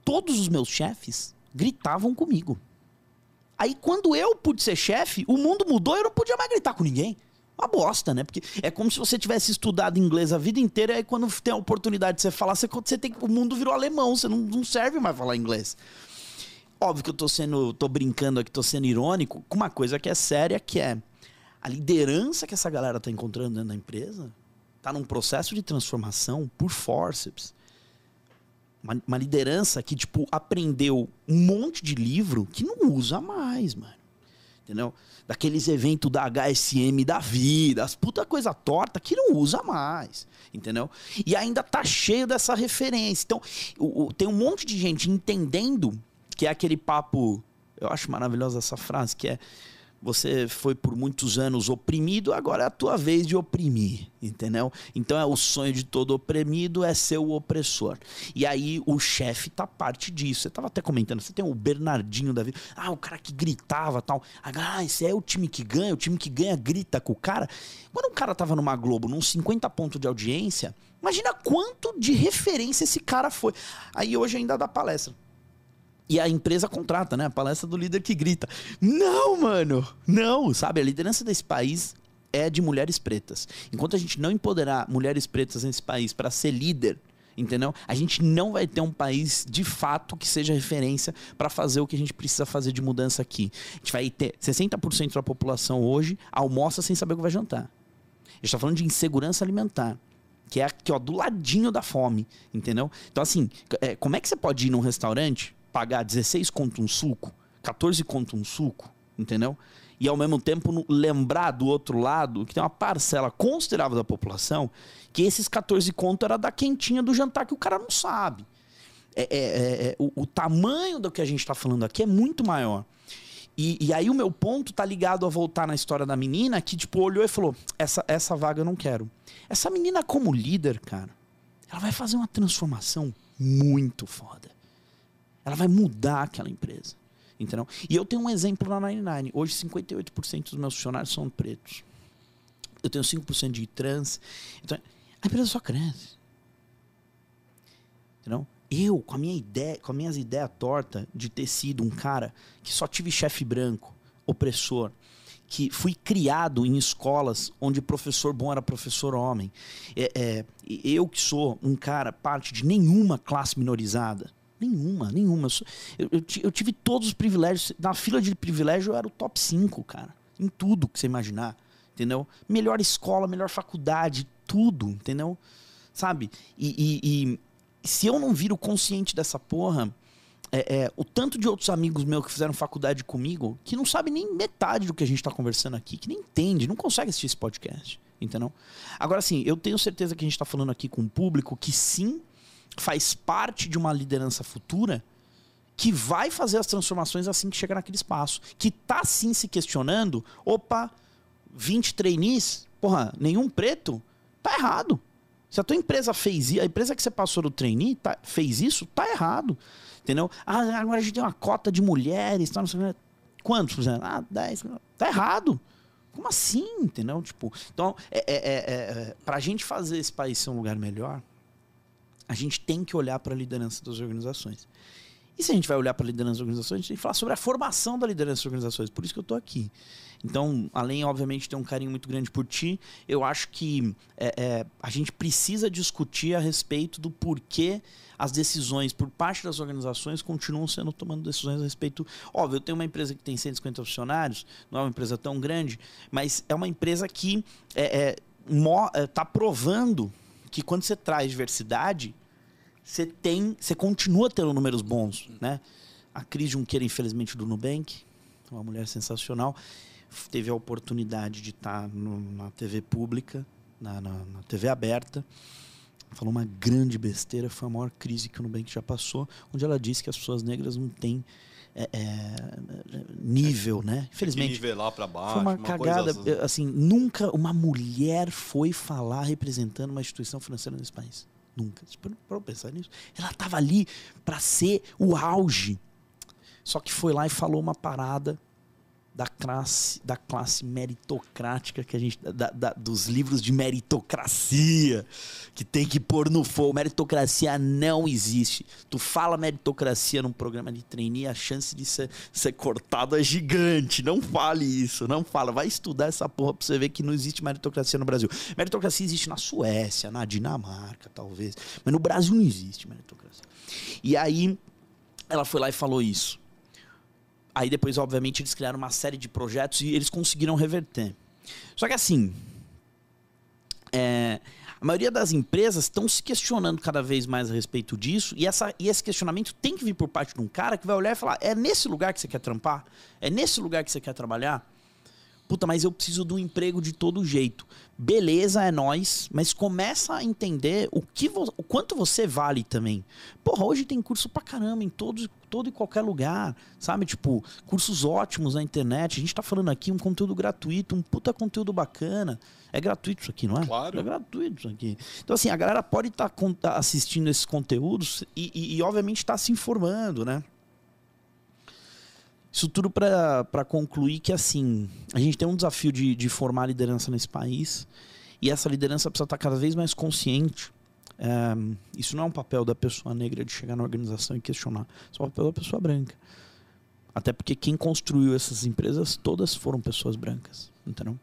todos os meus chefes gritavam comigo. Aí quando eu pude ser chefe, o mundo mudou e eu não podia mais gritar com ninguém. Uma bosta, né? Porque é como se você tivesse estudado inglês a vida inteira e aí quando tem a oportunidade de você falar, você, você tem, o mundo virou alemão, você não, não serve mais falar inglês. Óbvio que eu tô sendo, tô brincando aqui, tô sendo irônico, com uma coisa que é séria, que é a liderança que essa galera tá encontrando dentro da empresa, tá num processo de transformação por forceps. Uma, uma liderança que, tipo, aprendeu um monte de livro que não usa mais, mano. Entendeu? Daqueles eventos da HSM da vida, as puta coisa torta que não usa mais. Entendeu? E ainda tá cheio dessa referência. Então, o, o, tem um monte de gente entendendo que é aquele papo, eu acho maravilhosa essa frase, que é você foi por muitos anos oprimido, agora é a tua vez de oprimir, entendeu? Então é o sonho de todo oprimido é ser o opressor. E aí o chefe tá parte disso. Você tava até comentando, você tem o Bernardinho da vida, ah, o cara que gritava, tal. Ah, esse é o time que ganha, o time que ganha grita com o cara. Quando o cara tava numa Globo, num 50 pontos de audiência, imagina quanto de referência esse cara foi. Aí hoje ainda dá palestra e a empresa contrata, né? A palestra do líder que grita. Não, mano! Não! Sabe, a liderança desse país é de mulheres pretas. Enquanto a gente não empoderar mulheres pretas nesse país para ser líder, entendeu? A gente não vai ter um país de fato que seja referência para fazer o que a gente precisa fazer de mudança aqui. A gente vai ter 60% da população hoje almoça sem saber o que vai jantar. A gente está falando de insegurança alimentar. Que é aqui, ó, do ladinho da fome, entendeu? Então, assim, é, como é que você pode ir num restaurante pagar 16 conto um suco, 14 conto um suco, entendeu? E ao mesmo tempo lembrar do outro lado que tem uma parcela considerável da população que esses 14 conto era da quentinha do jantar que o cara não sabe. É, é, é, é o, o, tamanho do que a gente está falando aqui é muito maior. E, e, aí o meu ponto tá ligado a voltar na história da menina que, tipo, olhou e falou: essa, essa vaga eu não quero. Essa menina, como líder, cara, ela vai fazer uma transformação muito foda. Ela vai mudar aquela empresa. Entendeu? E eu tenho um exemplo na 99. Hoje, 58% dos meus funcionários são pretos. Eu tenho 5% de trans. Então, a empresa só cresce. Entendeu? Eu, com a minha ideia, com as minhas ideias tortas de ter sido um cara que só tive chefe branco, opressor, que fui criado em escolas onde professor bom era professor homem. É, é, eu que sou um cara parte de nenhuma classe minorizada, Nenhuma, nenhuma. Eu, eu, eu, tive todos os privilégios. Na fila de privilégio eu era o top 5, cara. Em tudo que você imaginar. Entendeu? Melhor escola, melhor faculdade, tudo, entendeu? sabe? E, e, e se eu não viro consciente dessa porra, é, é, o tanto de outros amigos meus que fizeram faculdade comigo, que não sabe nem metade do que a gente está conversando aqui, que nem entende, não consegue assistir esse podcast, entendeu? Agora, assim, eu tenho certeza que a gente está falando aqui com um público que sim faz parte de uma liderança futura que vai fazer as transformações assim que chegar naquele espaço. Que tá sim se questionando, opa, 20 trainees, porra, nenhum preto, tá errado. Se a tua empresa fez isso, a empresa que você passou do trainee tá, fez isso, tá errado. Entendeu? Ah, agora a gente tem uma cota de mulheres, tá, não sei Quantos, por? Ah, 10. Tá errado. Como assim? Entendeu? Tipo, então, é, é, é, é, pra gente fazer esse país ser um lugar melhor, a gente tem que olhar para a liderança das organizações. E se a gente vai olhar para a liderança das organizações, a gente tem que falar sobre a formação da liderança das organizações. Por isso que eu estou aqui. Então, além, obviamente, de ter um carinho muito grande por ti, eu acho que é, é, a gente precisa discutir a respeito do porquê as decisões por parte das organizações continuam sendo tomando decisões a respeito. Óbvio, eu tenho uma empresa que tem 150 funcionários, não é uma empresa tão grande, mas é uma empresa que está é, é, é tá provando que quando você traz diversidade, você tem, você continua tendo números bons, né? A Cris Junqueira, infelizmente, do Nubank, uma mulher sensacional, teve a oportunidade de estar no, na TV pública, na, na, na, TV aberta, falou uma grande besteira, foi a maior crise que o Nubank já passou, onde ela disse que as pessoas negras não têm é, é, nível, né? Infelizmente. nivelar para baixo. Foi uma, uma cagada. Assim. assim, nunca uma mulher foi falar representando uma instituição financeira nesse país. Nunca. Para pensar nisso. Ela estava ali para ser o auge. Só que foi lá e falou uma parada da classe, da classe meritocrática que a gente. Da, da, dos livros de meritocracia que tem que pôr no fogo. Meritocracia não existe. Tu fala meritocracia num programa de trainee, a chance de ser, ser cortado é gigante. Não fale isso, não fala. Vai estudar essa porra pra você ver que não existe meritocracia no Brasil. Meritocracia existe na Suécia, na Dinamarca, talvez. Mas no Brasil não existe meritocracia. E aí, ela foi lá e falou isso. Aí depois, obviamente, eles criaram uma série de projetos e eles conseguiram reverter. Só que assim, é, a maioria das empresas estão se questionando cada vez mais a respeito disso, e, essa, e esse questionamento tem que vir por parte de um cara que vai olhar e falar: é nesse lugar que você quer trampar? É nesse lugar que você quer trabalhar? Puta, mas eu preciso de um emprego de todo jeito. Beleza, é nós, mas começa a entender o que o quanto você vale também. Porra, hoje tem curso pra caramba em todo, todo e qualquer lugar, sabe? Tipo, cursos ótimos na internet. A gente tá falando aqui um conteúdo gratuito, um puta conteúdo bacana. É gratuito isso aqui, não é? Claro. É gratuito isso aqui. Então, assim, a galera pode estar tá, tá assistindo esses conteúdos e, e, e obviamente, está se informando, né? Isso tudo para concluir que, assim, a gente tem um desafio de, de formar liderança nesse país e essa liderança precisa estar cada vez mais consciente. É, isso não é um papel da pessoa negra de chegar na organização e questionar. Isso é um papel da pessoa branca. Até porque quem construiu essas empresas todas foram pessoas brancas, entendeu?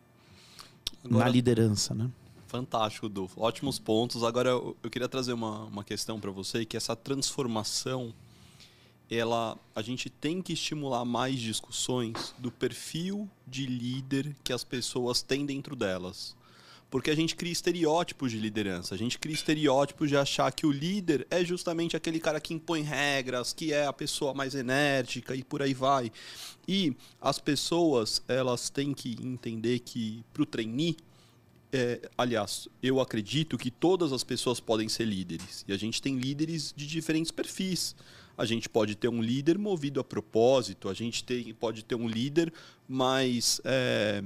Agora, na liderança, né? Fantástico, Dulfo. Ótimos pontos. Agora eu, eu queria trazer uma, uma questão para você, que essa transformação ela a gente tem que estimular mais discussões do perfil de líder que as pessoas têm dentro delas. Porque a gente cria estereótipos de liderança, a gente cria estereótipos de achar que o líder é justamente aquele cara que impõe regras, que é a pessoa mais enérgica e por aí vai. E as pessoas, elas têm que entender que para o trainee, é, aliás, eu acredito que todas as pessoas podem ser líderes. E a gente tem líderes de diferentes perfis. A gente pode ter um líder movido a propósito, a gente tem, pode ter um líder mais é,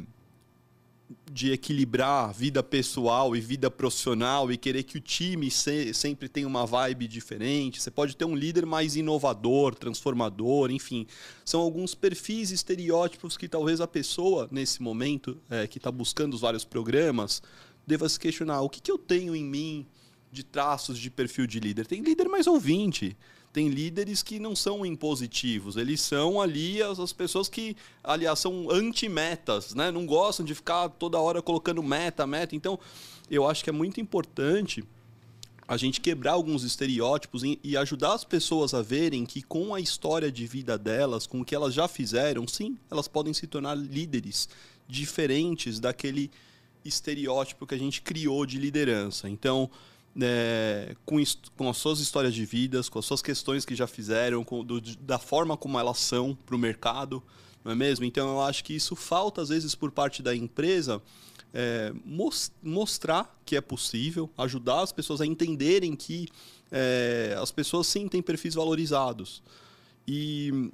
de equilibrar vida pessoal e vida profissional e querer que o time se, sempre tenha uma vibe diferente. Você pode ter um líder mais inovador, transformador, enfim. São alguns perfis estereótipos que talvez a pessoa, nesse momento, é, que está buscando os vários programas, deva se questionar: o que, que eu tenho em mim de traços de perfil de líder? Tem líder mais ouvinte tem líderes que não são impositivos, eles são ali as, as pessoas que, aliás, são anti-metas, né? Não gostam de ficar toda hora colocando meta, meta. Então, eu acho que é muito importante a gente quebrar alguns estereótipos e ajudar as pessoas a verem que com a história de vida delas, com o que elas já fizeram, sim, elas podem se tornar líderes diferentes daquele estereótipo que a gente criou de liderança. Então, é, com, com, as suas histórias de vidas, com as suas questões que já fizeram, com, do, da forma como elas são para o mercado, não é mesmo? Então eu acho que isso falta às vezes por parte da empresa é, mostrar que é possível, ajudar as pessoas a entenderem que é, as pessoas sim têm perfis valorizados. E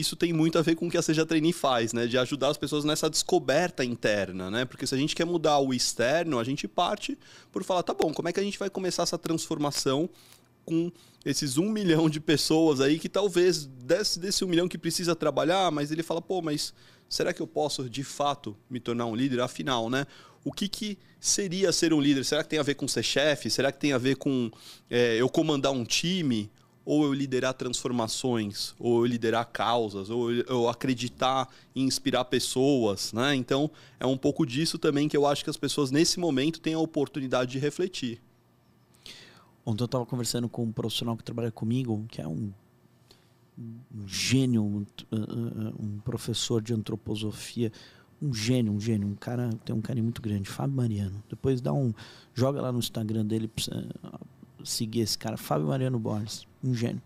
isso tem muito a ver com o que a Seja Trainee faz, né? De ajudar as pessoas nessa descoberta interna, né? Porque se a gente quer mudar o externo, a gente parte por falar, tá bom, como é que a gente vai começar essa transformação com esses um milhão de pessoas aí que talvez desse, desse um milhão que precisa trabalhar, mas ele fala, pô, mas será que eu posso de fato me tornar um líder? Afinal, né? O que, que seria ser um líder? Será que tem a ver com ser chefe? Será que tem a ver com é, eu comandar um time? Ou eu liderar transformações? Ou eu liderar causas? Ou eu acreditar em inspirar pessoas? Né? Então, é um pouco disso também que eu acho que as pessoas, nesse momento, têm a oportunidade de refletir. Ontem eu estava conversando com um profissional que trabalha comigo, que é um um gênio, um, uh, uh, um, professor de antroposofia, um gênio, um gênio, um cara tem um carinho muito grande, Fábio Mariano. Depois dá um, joga lá no Instagram dele pra seguir esse cara, Fábio Mariano Borges, um gênio.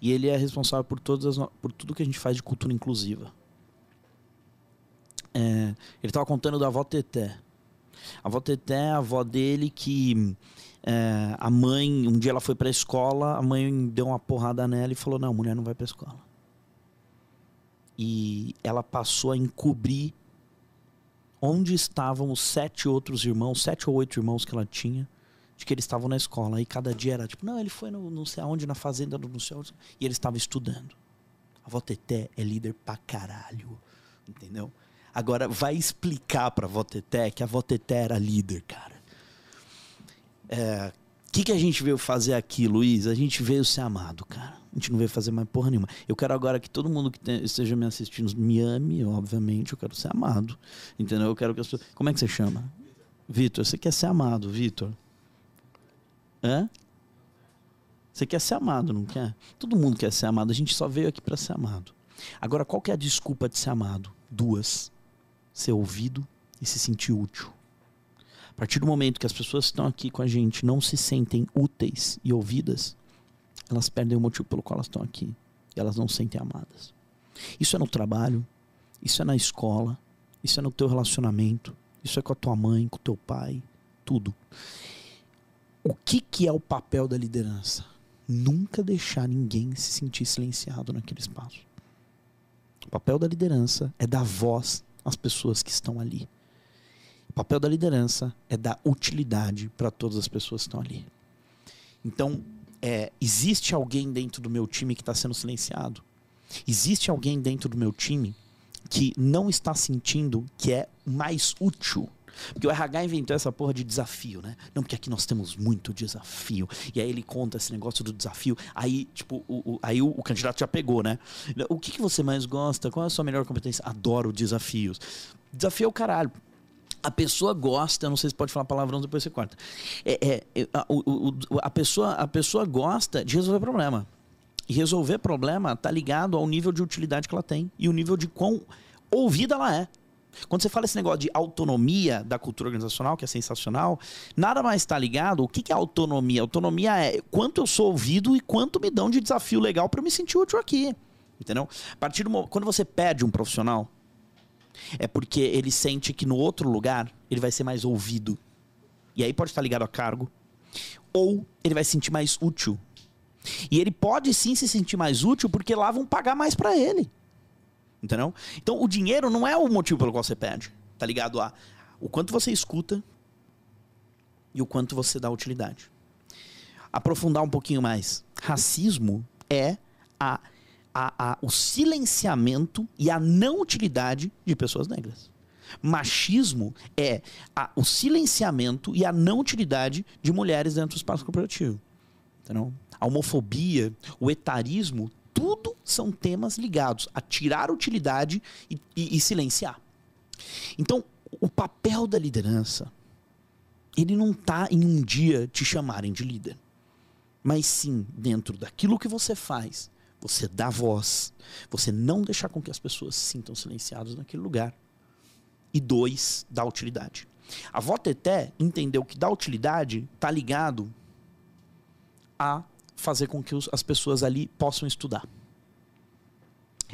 E ele é responsável por todas as, por tudo que a gente faz de cultura inclusiva. É, ele estava contando da avó Teté. A avó Teté é a avó dele que é, a mãe, um dia ela foi para a escola, a mãe deu uma porrada nela e falou: Não, mulher não vai para a escola. E ela passou a encobrir onde estavam os sete outros irmãos, sete ou oito irmãos que ela tinha, de que eles estavam na escola. E cada dia era tipo: Não, ele foi no, não sei aonde, na fazenda não sei onde, e ele estava estudando. A avó Teté é líder pra caralho. Entendeu? Agora, vai explicar pra avó Teté que a avó Teté era líder, cara. É, o que, que a gente veio fazer aqui, Luiz? A gente veio ser amado, cara. A gente não veio fazer mais porra nenhuma. Eu quero agora que todo mundo que esteja me assistindo me ame, obviamente. Eu quero ser amado. Entendeu? Eu quero que as pessoas. Como é que você chama? Vitor, você quer ser amado, Vitor? Hã? Você quer ser amado, não quer? Todo mundo quer ser amado. A gente só veio aqui para ser amado. Agora, qual que é a desculpa de ser amado? Duas: ser ouvido e se sentir útil. A partir do momento que as pessoas que estão aqui com a gente não se sentem úteis e ouvidas, elas perdem o motivo pelo qual elas estão aqui. E elas não se sentem amadas. Isso é no trabalho, isso é na escola, isso é no teu relacionamento, isso é com a tua mãe, com o teu pai, tudo. O que, que é o papel da liderança? Nunca deixar ninguém se sentir silenciado naquele espaço. O papel da liderança é dar voz às pessoas que estão ali. O papel da liderança é dar utilidade para todas as pessoas que estão ali. Então, é, existe alguém dentro do meu time que está sendo silenciado? Existe alguém dentro do meu time que não está sentindo que é mais útil porque o RH inventou essa porra de desafio, né? Não, porque aqui nós temos muito desafio. E aí ele conta esse negócio do desafio. Aí, tipo, o, o aí o, o, candidato já pegou, né? O que, que você mais gosta? Qual é a sua melhor competência? Adoro desafios. Desafio é o caralho a pessoa gosta, não sei se pode falar palavrão, depois você corta. É, é, a, o, a, pessoa, a pessoa gosta de resolver problema. E resolver problema está ligado ao nível de utilidade que ela tem e o nível de quão ouvida ela é. Quando você fala esse negócio de autonomia da cultura organizacional, que é sensacional, nada mais está ligado. O que, é autonomia? Autonomia é quanto eu sou ouvido e quanto me dão de desafio legal para me sentir útil aqui. Entendeu? A partir do quando você perde um profissional, é porque ele sente que no outro lugar ele vai ser mais ouvido. E aí pode estar ligado a cargo. Ou ele vai se sentir mais útil. E ele pode sim se sentir mais útil porque lá vão pagar mais para ele. Entendeu? Então o dinheiro não é o motivo pelo qual você perde. Tá ligado a o quanto você escuta e o quanto você dá utilidade. Aprofundar um pouquinho mais. Racismo é a a, a, o silenciamento e a não utilidade de pessoas negras. Machismo é a, o silenciamento e a não utilidade de mulheres dentro do espaço corporativo. Entendeu? A homofobia, o etarismo, tudo são temas ligados a tirar utilidade e, e, e silenciar. Então, o papel da liderança, ele não está em um dia te chamarem de líder, mas sim dentro daquilo que você faz, você dá voz, você não deixar com que as pessoas se sintam silenciadas naquele lugar. E dois, dá utilidade. A Voteté entendeu que da utilidade está ligado a fazer com que os, as pessoas ali possam estudar.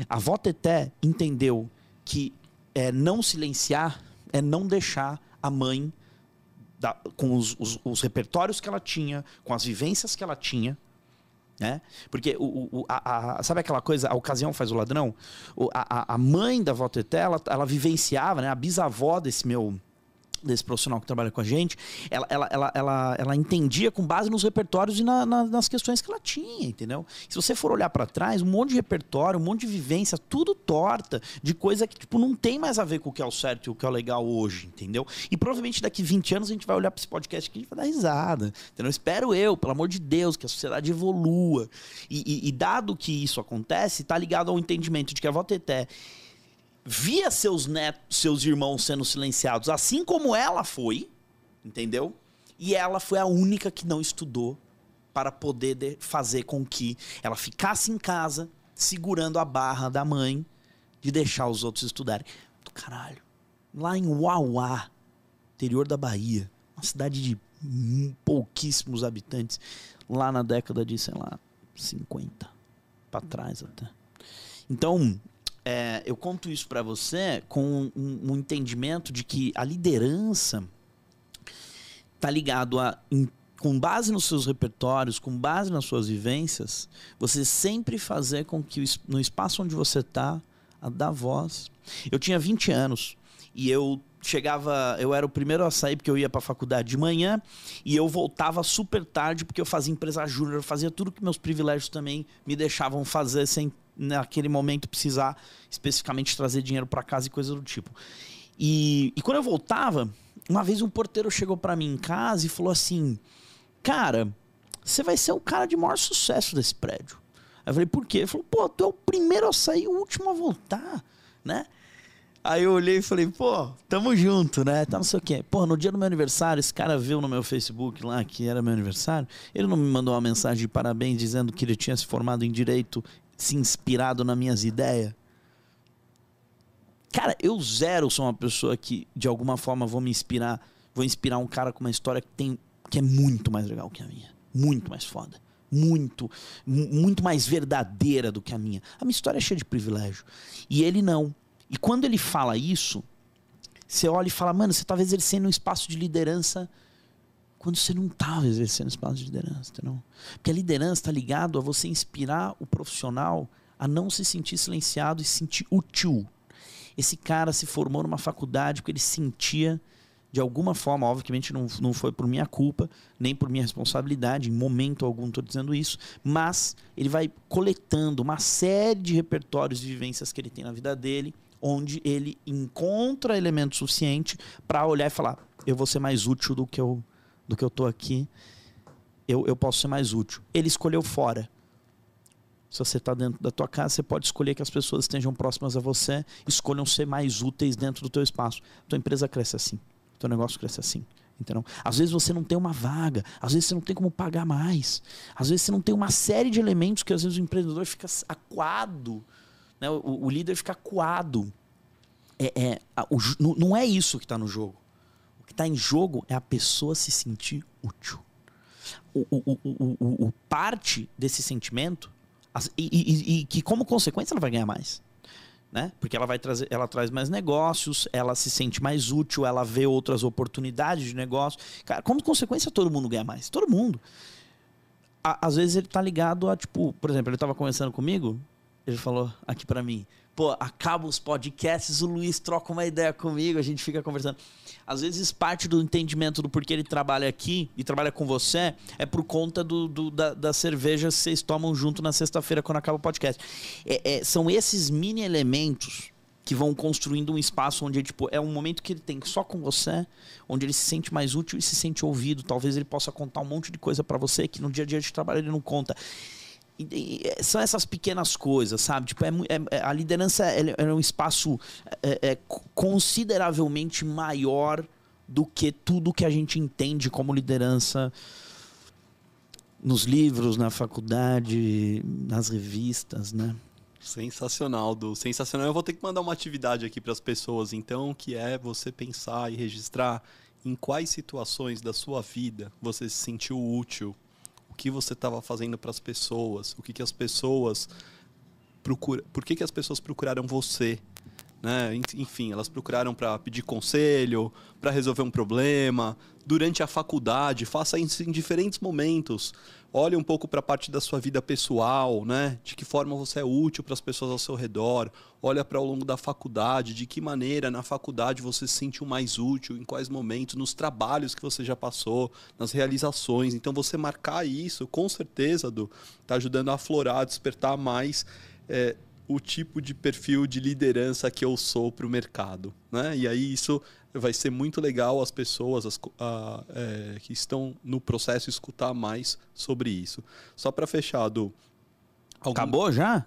A Voteté entendeu que é, não silenciar é não deixar a mãe, da, com os, os, os, repertórios que ela tinha, com as vivências que ela tinha, né? Porque o, o a, a, sabe aquela coisa, a ocasião faz o ladrão? O, a, a mãe da Voteté, ela, ela vivenciava, né? a bisavó desse meu desse profissional que trabalha com a gente, ela, ela, ela, ela, ela entendia com base nos repertórios e na, na, nas questões que ela tinha, entendeu? Se você for olhar para trás, um monte de repertório, um monte de vivência, tudo torta, de coisa que tipo, não tem mais a ver com o que é o certo e o que é o legal hoje, entendeu? E provavelmente daqui 20 anos a gente vai olhar para esse podcast aqui e vai dar risada, entendeu? Espero eu, pelo amor de Deus, que a sociedade evolua. E, e, e dado que isso acontece, está ligado ao entendimento de que a Voteté via seus netos, seus irmãos sendo silenciados, assim como ela foi, entendeu? E ela foi a única que não estudou para poder fazer com que ela ficasse em casa, segurando a barra da mãe de deixar os outros estudarem. Do caralho. Lá em Uauá, interior da Bahia, uma cidade de pouquíssimos habitantes, lá na década de, sei lá, 50 para trás até. Então, é, eu conto isso para você com um, um, entendimento de que a liderança tá ligado a em, com base nos seus repertórios, com base nas suas vivências, você sempre fazer com que no espaço onde você tá, a dar voz. Eu tinha 20 anos e eu chegava, eu era o primeiro a sair porque eu ia para faculdade de manhã e eu voltava super tarde porque eu fazia empresa júnior, fazia tudo que meus privilégios também me deixavam fazer sem naquele momento precisar especificamente trazer dinheiro para casa e coisa do tipo. E, e quando eu voltava, uma vez um porteiro chegou para mim em casa e falou assim: Cara, você vai ser o cara de maior sucesso desse prédio. Aí eu falei: Por quê? Ele falou: Pô, tu é o primeiro a sair o último a voltar, né? Aí eu olhei e falei, pô, tamo junto, né? Tá não sei o quê. Pô, no dia do meu aniversário, esse cara viu no meu Facebook lá que era meu aniversário. Ele não me mandou uma mensagem de parabéns dizendo que ele tinha se formado em direito se inspirado nas minhas ideias. Cara, eu zero sou uma pessoa que de alguma forma vou me inspirar, vou inspirar um cara com uma história que tem que é muito mais legal que a minha, muito mais foda, muito, muito mais verdadeira do que a minha. A minha história é cheia de privilégio. E ele não. E quando ele fala isso, você olha e fala, mano, você está exercendo um espaço de liderança quando você não estava exercendo espaço de liderança, entendeu? Porque a liderança está ligado a você inspirar o profissional a não se sentir silenciado e se sentir útil. Esse cara se formou numa faculdade porque ele sentia, de alguma forma, obviamente não, não foi por minha culpa, nem por minha responsabilidade, em momento algum estou dizendo isso, mas ele vai coletando uma série de repertórios e vivências que ele tem na vida dele, onde ele encontra elemento suficiente para olhar e falar: eu vou ser mais útil do que eu do que eu tô aqui, eu, eu posso ser mais útil. Ele escolheu fora. Se você está dentro da tua casa, você pode escolher que as pessoas estejam próximas a você, escolham ser mais úteis dentro do teu espaço. Tua empresa cresce assim, teu negócio cresce assim. Entendeu? Às vezes você não tem uma vaga, às vezes você não tem como pagar mais, às vezes você não tem uma série de elementos que às vezes o empreendedor fica acuado, né? o, o líder fica acuado. É, é, o, não é isso que está no jogo que está em jogo é a pessoa se sentir útil. O, o, o, o parte desse sentimento e, e, e, que como consequência ela vai ganhar mais. Né? Porque ela vai trazer, ela traz mais negócios, ela se sente mais útil, ela vê outras oportunidades de negócio. Cara, como consequência todo mundo ganha mais, todo mundo. às vezes ele tá ligado a tipo, por exemplo, ele estava conversando comigo, ele falou aqui para mim, pô, acaba os podcasts, o Luiz troca uma ideia comigo, a gente fica conversando. Às vezes parte do entendimento do porquê ele trabalha aqui e trabalha com você é por conta do, do da, cerveja que vocês tomam junto na sexta-feira quando acaba o podcast. É, é, são esses mini elementos que vão construindo um espaço onde tipo, é um momento que ele tem só com você, onde ele se sente mais útil e se sente ouvido. Talvez ele possa contar um monte de coisa para você que no dia a dia de trabalho ele não conta. E, e, é, são essas pequenas coisas, sabe? Tipo, é, é, é a liderança é, é, um espaço é, é, consideravelmente maior do que tudo que a gente entende como liderança nos livros, na faculdade, nas revistas, né? Sensacional, Du. Sensacional. Eu vou ter que mandar uma atividade aqui para as pessoas, então, que é você pensar e registrar em quais situações da sua vida você se sentiu útil, o que você estava fazendo para as pessoas, o que, que as pessoas procuram, por que, que as pessoas procuraram você, né? Enfim, elas procuraram para pedir conselho, para resolver um problema, durante a faculdade, faça isso em diferentes momentos. Olhe um pouco para a parte da sua vida pessoal, né? De que forma você é útil para as pessoas ao seu redor. Olha para ao longo da faculdade, de que maneira na faculdade você se sentiu mais útil, em quais momentos, nos trabalhos que você já passou, nas realizações. Então você marcar isso, com certeza, do tá ajudando a aflorar, a despertar mais é, o tipo de perfil de liderança que eu sou para o mercado. Né? E aí isso vai ser muito legal as pessoas as, a, é, que estão no processo escutar mais sobre isso. Só para fechar, do algum... Acabou já?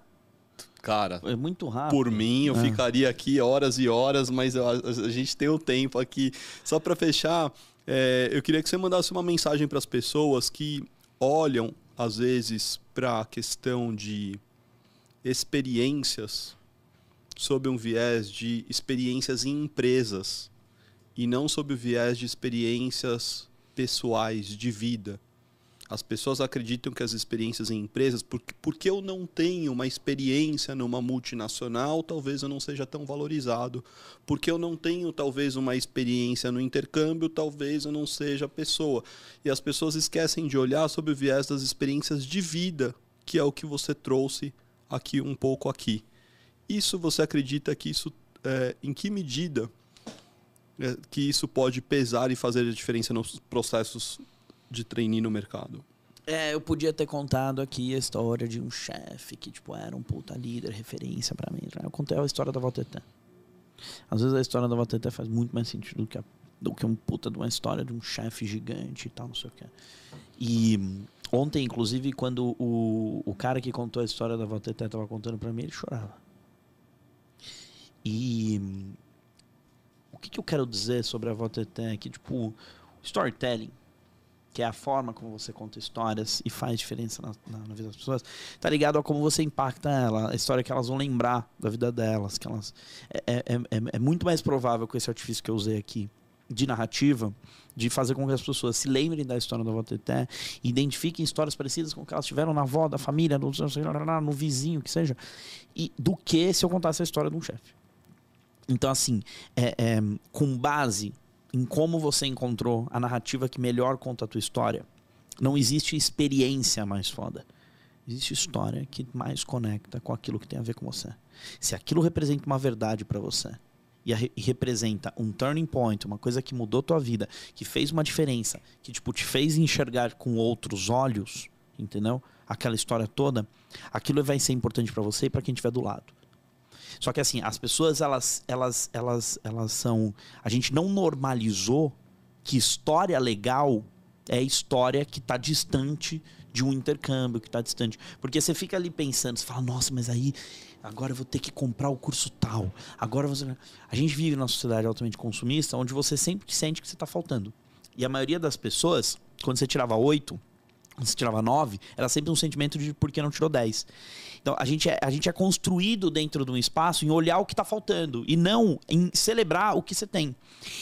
Cara, é muito rápido. Por mim, eu é. ficaria aqui horas e horas, mas a, a gente tem o tempo aqui. Só para fechar, é, eu queria que você mandasse uma mensagem para as pessoas que olham, às vezes, para a questão de experiências sob um viés de experiências em empresas e não sob o viés de experiências pessoais de vida. As pessoas acreditam que as experiências em empresas, porque, porque eu não tenho uma experiência numa multinacional, talvez eu não seja tão valorizado. Porque eu não tenho, talvez, uma experiência no intercâmbio, talvez eu não seja pessoa. E as pessoas esquecem de olhar sob o viés das experiências de vida, que é o que você trouxe aqui um pouco aqui. Isso você acredita que isso, é, em que medida que isso pode pesar e fazer a diferença nos processos de trainee no mercado? É, eu podia ter contado aqui a história de um chefe que tipo era um puta líder, referência para mim. Eu contei a história da Valtetã. Às vezes a história da Valtetã faz muito mais sentido do que, a, do que um puta de uma história de um chefe gigante e tal, não sei o que. E Ontem, inclusive, quando o, o cara que contou a história da Valteté estava contando para mim, ele chorava. E o que, que eu quero dizer sobre a Valteté é que, tipo, storytelling, que é a forma como você conta histórias e faz diferença na, na, na, vida das pessoas, tá ligado a como você impacta ela, a história que elas vão lembrar da vida delas, que elas é, é, é, é muito mais provável com esse artifício que eu usei aqui de narrativa, de fazer com que as pessoas se lembrem da história da avó Teté, identifiquem histórias parecidas com o que elas tiveram na avó, da família, no, no vizinho, que seja, e do que se eu contasse a história de um chefe. Então, assim, é, é, com base em como você encontrou a narrativa que melhor conta a tua história, não existe experiência mais foda. Existe história que mais conecta com aquilo que tem a ver com você. Se aquilo representa uma verdade para você, e, e, representa um turning point, uma coisa que mudou tua vida, que fez uma diferença, que tipo te fez enxergar com outros olhos, entendeu? Aquela história toda, aquilo vai ser importante para você e para quem estiver do lado. Só que assim, as pessoas elas elas elas elas são, a gente não normalizou que história legal é história que está distante de um intercâmbio, que está distante. Porque você fica ali pensando, você fala, nossa, mas aí agora eu vou ter que comprar o curso tal. Agora você. A gente vive numa sociedade altamente consumista onde você sempre sente que você está faltando. E a maioria das pessoas, quando você tirava oito, você tirava nove, era sempre um sentimento de por que não tirou dez. Então a gente, é, a gente é construído dentro de um espaço em olhar o que está faltando e não em celebrar o que você tem.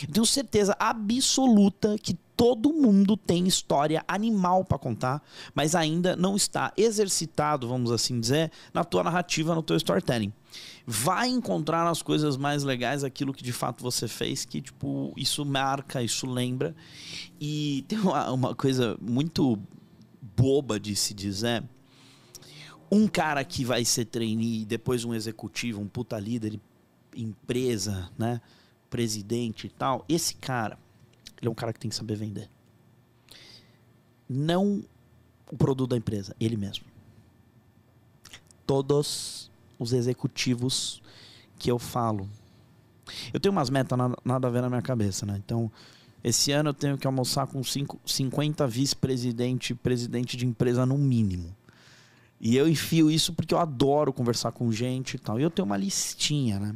Eu tenho certeza absoluta que todo mundo tem história animal para contar, mas ainda não está exercitado, vamos assim dizer, na tua narrativa, no teu storytelling. Vai encontrar nas coisas mais legais aquilo que de fato você fez, que tipo, isso marca, isso lembra. E tem uma, uma coisa muito boba de se dizer. Um cara que vai ser trainee, depois um executivo, um puta líder, empresa, né? Presidente e tal. Esse cara, ele é um cara que tem que saber vender. Não o produto da empresa, ele mesmo. Todos os executivos que eu falo. Eu tenho umas metas nada, nada a ver na minha cabeça, né? Então, esse ano eu tenho que almoçar com cinco, 50 vice-presidente presidente de empresa no mínimo. E eu enfio isso porque eu adoro conversar com gente e tal. E eu tenho uma listinha, né?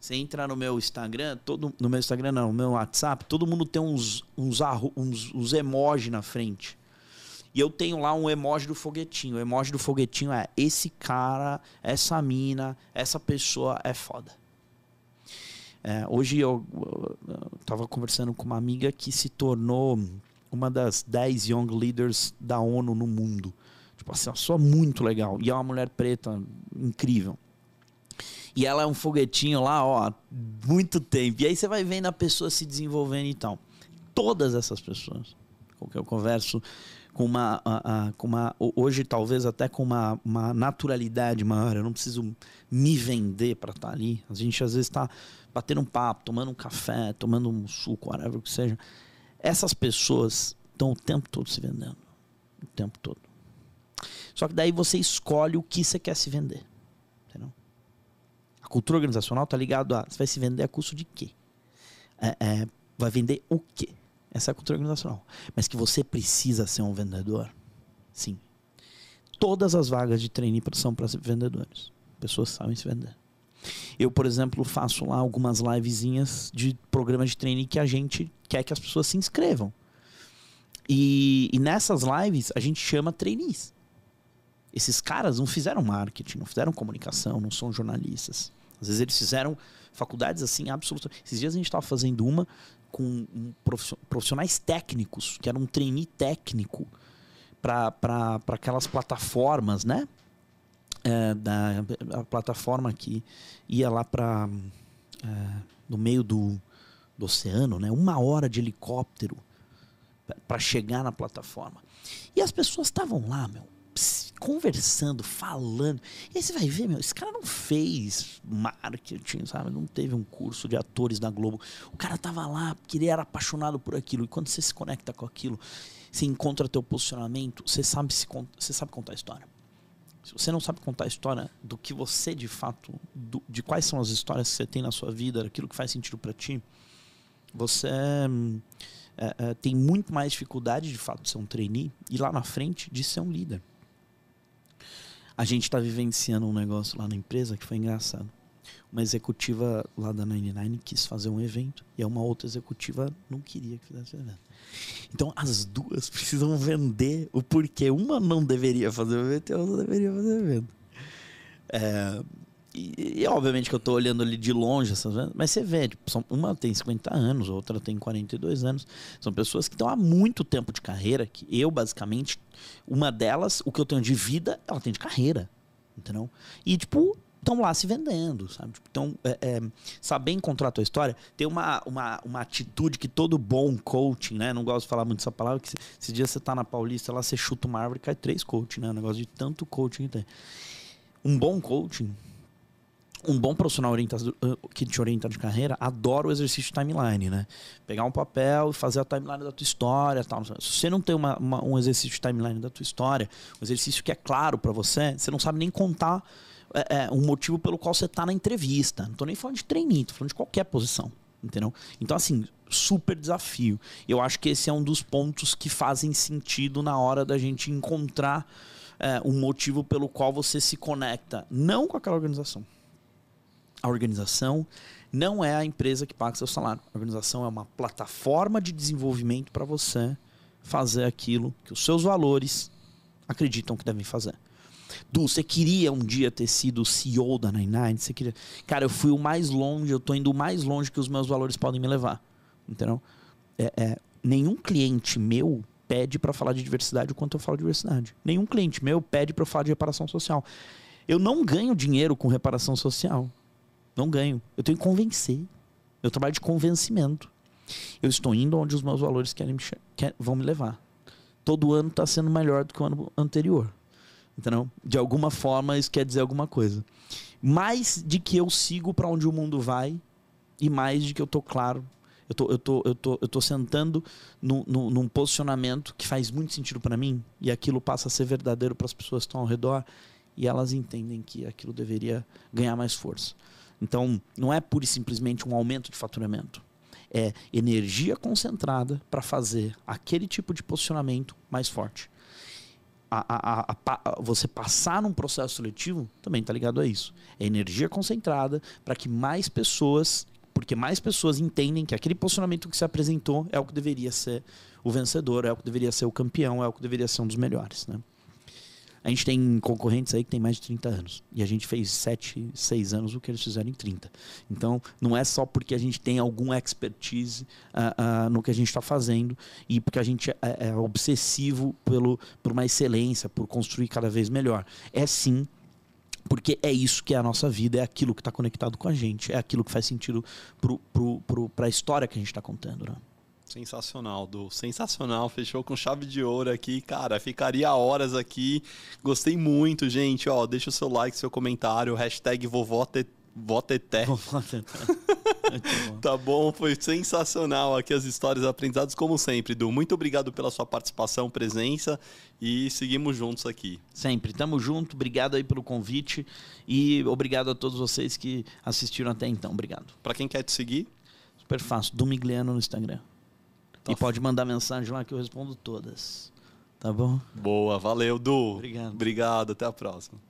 Você entra no meu Instagram, todo, no meu Instagram não, no meu WhatsApp, todo mundo tem uns, uns, uns, uns emoji na frente. E eu tenho lá um emoji do foguetinho. O emoji do foguetinho é esse cara, essa mina, essa pessoa é foda. É, hoje eu estava conversando com uma amiga que se tornou uma das 10 Young Leaders da ONU no mundo. Tipo assim, pessoa muito legal. E é uma mulher preta incrível. E ela é um foguetinho lá, ó, muito tempo. E aí você vai vendo a pessoa se desenvolvendo e tal. Todas essas pessoas com que eu converso com uma, a, a, com uma hoje talvez até com uma, uma naturalidade maior. Eu não preciso me vender para estar tá ali. A gente às vezes está batendo um papo, tomando um café, tomando um suco, whatever que seja. Essas pessoas estão o tempo todo se vendendo. O tempo todo. Só que daí você escolhe o que você quer se vender. Entendeu? A cultura organizacional está ligado a. Você vai se vender a custo de quê? É, é, vai vender o quê? Essa é a cultura organizacional. Mas que você precisa ser um vendedor? Sim. Todas as vagas de trainee são para vendedores. Pessoas sabem se vender. Eu, por exemplo, faço lá algumas livezinhas de programas de trainee que a gente quer que as pessoas se inscrevam. E, e nessas lives a gente chama trainees. Esses caras não fizeram marketing, não fizeram comunicação, não são jornalistas. Às vezes eles fizeram faculdades assim absolutamente. Esses dias a gente estava fazendo uma com profissionais técnicos, que era um trainee técnico para aquelas plataformas, né? É, da a plataforma que ia lá para é, no meio do, do oceano, né? Uma hora de helicóptero para chegar na plataforma. E as pessoas estavam lá, meu, conversando, falando. E aí você vai ver, meu, esse cara não fez marketing, sabe? Não teve um curso de atores da Globo. O cara tava lá porque ele era apaixonado por aquilo. E quando você se conecta com aquilo, você encontra teu posicionamento, você sabe, se, você sabe contar a história. Se você não sabe contar a história do que você de fato, do, de quais são as histórias que você tem na sua vida, daquilo que faz sentido para ti, você é, é, tem muito mais dificuldade de fato de ser um trainee e lá na frente de ser um líder. A gente está vivenciando um negócio lá na empresa que foi engraçado. Uma executiva lá da 99 quis fazer um evento e uma outra executiva não queria que fizesse o evento. Então as duas precisam vender o porquê. Uma não deveria fazer o evento e a outra deveria fazer o evento. É, e, e, obviamente que eu estou olhando ali de longe, mas você vê, tipo, são, uma tem 50 anos, outra tem 42 anos. São pessoas que estão há muito tempo de carreira, que eu, basicamente, uma delas, o que eu tenho de vida, ela tem de carreira. Entendeu? E, tipo, estão lá se vendendo, sabe? Então, é, é, saber encontrar a tua história, tem uma, uma, uma atitude que todo bom coaching, né? Não gosto de falar muito essa palavra, que esse dia você tá na Paulista, lá você chuta uma árvore e cai três coaching, né? Um negócio de tanto coaching que tem. Um bom coaching um bom profissional orientado, uh, que te orienta de carreira adora o exercício de timeline, né? Pegar um papel e fazer a timeline da tua história, tal. Se você não tem uma, uma, um exercício de timeline da tua história, um exercício que é claro para você, você não sabe nem contar é, é, um motivo pelo qual você está na entrevista. Não tô nem falando de treininho, tô falando de qualquer posição, entendeu? Então assim, super desafio. Eu acho que esse é um dos pontos que fazem sentido na hora da gente encontrar é, um motivo pelo qual você se conecta, não com aquela organização a organização não é a empresa que paga seu salário. A organização é uma plataforma de desenvolvimento para você fazer aquilo que os seus valores acreditam que devem fazer. Du, você queria um dia ter sido CEO da 99? Você queria... Cara, eu fui o mais longe, eu tô indo o mais longe que os meus valores podem me levar. Entendeu? É, é, nenhum cliente meu pede para falar de diversidade o quanto eu falo de diversidade. Nenhum cliente meu pede para eu falar de reparação social. Eu não ganho dinheiro com reparação social. Não ganho. Eu tenho que convencer. Eu trabalho de convencimento. Eu estou indo onde os meus valores querem me, quer, vão me levar. Todo ano está sendo melhor do que o ano anterior. Entendeu? De alguma forma isso quer dizer alguma coisa. Mais de que eu sigo para onde o mundo vai e mais de que eu tô claro. Eu tô, eu tô, eu tô, eu tô sentando no, no, num posicionamento que faz muito sentido para mim e aquilo passa a ser verdadeiro para as pessoas que estão ao redor e elas entendem que aquilo deveria ganhar mais força. Então, não é pura e simplesmente um aumento de faturamento. É energia concentrada para fazer aquele tipo de posicionamento mais forte. A, a, a, você passar num processo seletivo também está ligado a isso. É energia concentrada para que mais pessoas, porque mais pessoas entendem que aquele posicionamento que se apresentou é o que deveria ser o vencedor, é o que deveria ser o campeão, é o que deveria ser um dos melhores. Né? A gente tem concorrentes aí que tem mais de 30 anos. E a gente fez 7, 6 anos o que eles fizeram em 30. Então, não é só porque a gente tem algum expertise uh, uh, no que a gente está fazendo e porque a gente é, é, obsessivo pelo, por uma excelência, por construir cada vez melhor. É sim porque é isso que é a nossa vida, é aquilo que está conectado com a gente, é aquilo que faz sentido para a história que a gente está contando. Né? Sensacional, Du. Sensacional. Fechou com chave de ouro aqui. Cara, ficaria horas aqui. Gostei muito, gente. Ó, deixa o seu like, seu comentário. Hashtag. Voteté. tá bom, foi sensacional aqui as histórias aprendizadas, como sempre, Du. Muito obrigado pela sua participação, presença e seguimos juntos aqui. Sempre, tamo junto. Obrigado aí pelo convite e obrigado a todos vocês que assistiram até então. Obrigado. Para quem quer te seguir? Super fácil, Domigliano no Instagram. Tá e pode mandar mensagem lá que eu respondo todas. Tá bom? Boa, valeu, Du. Obrigado. Obrigado, até a próxima.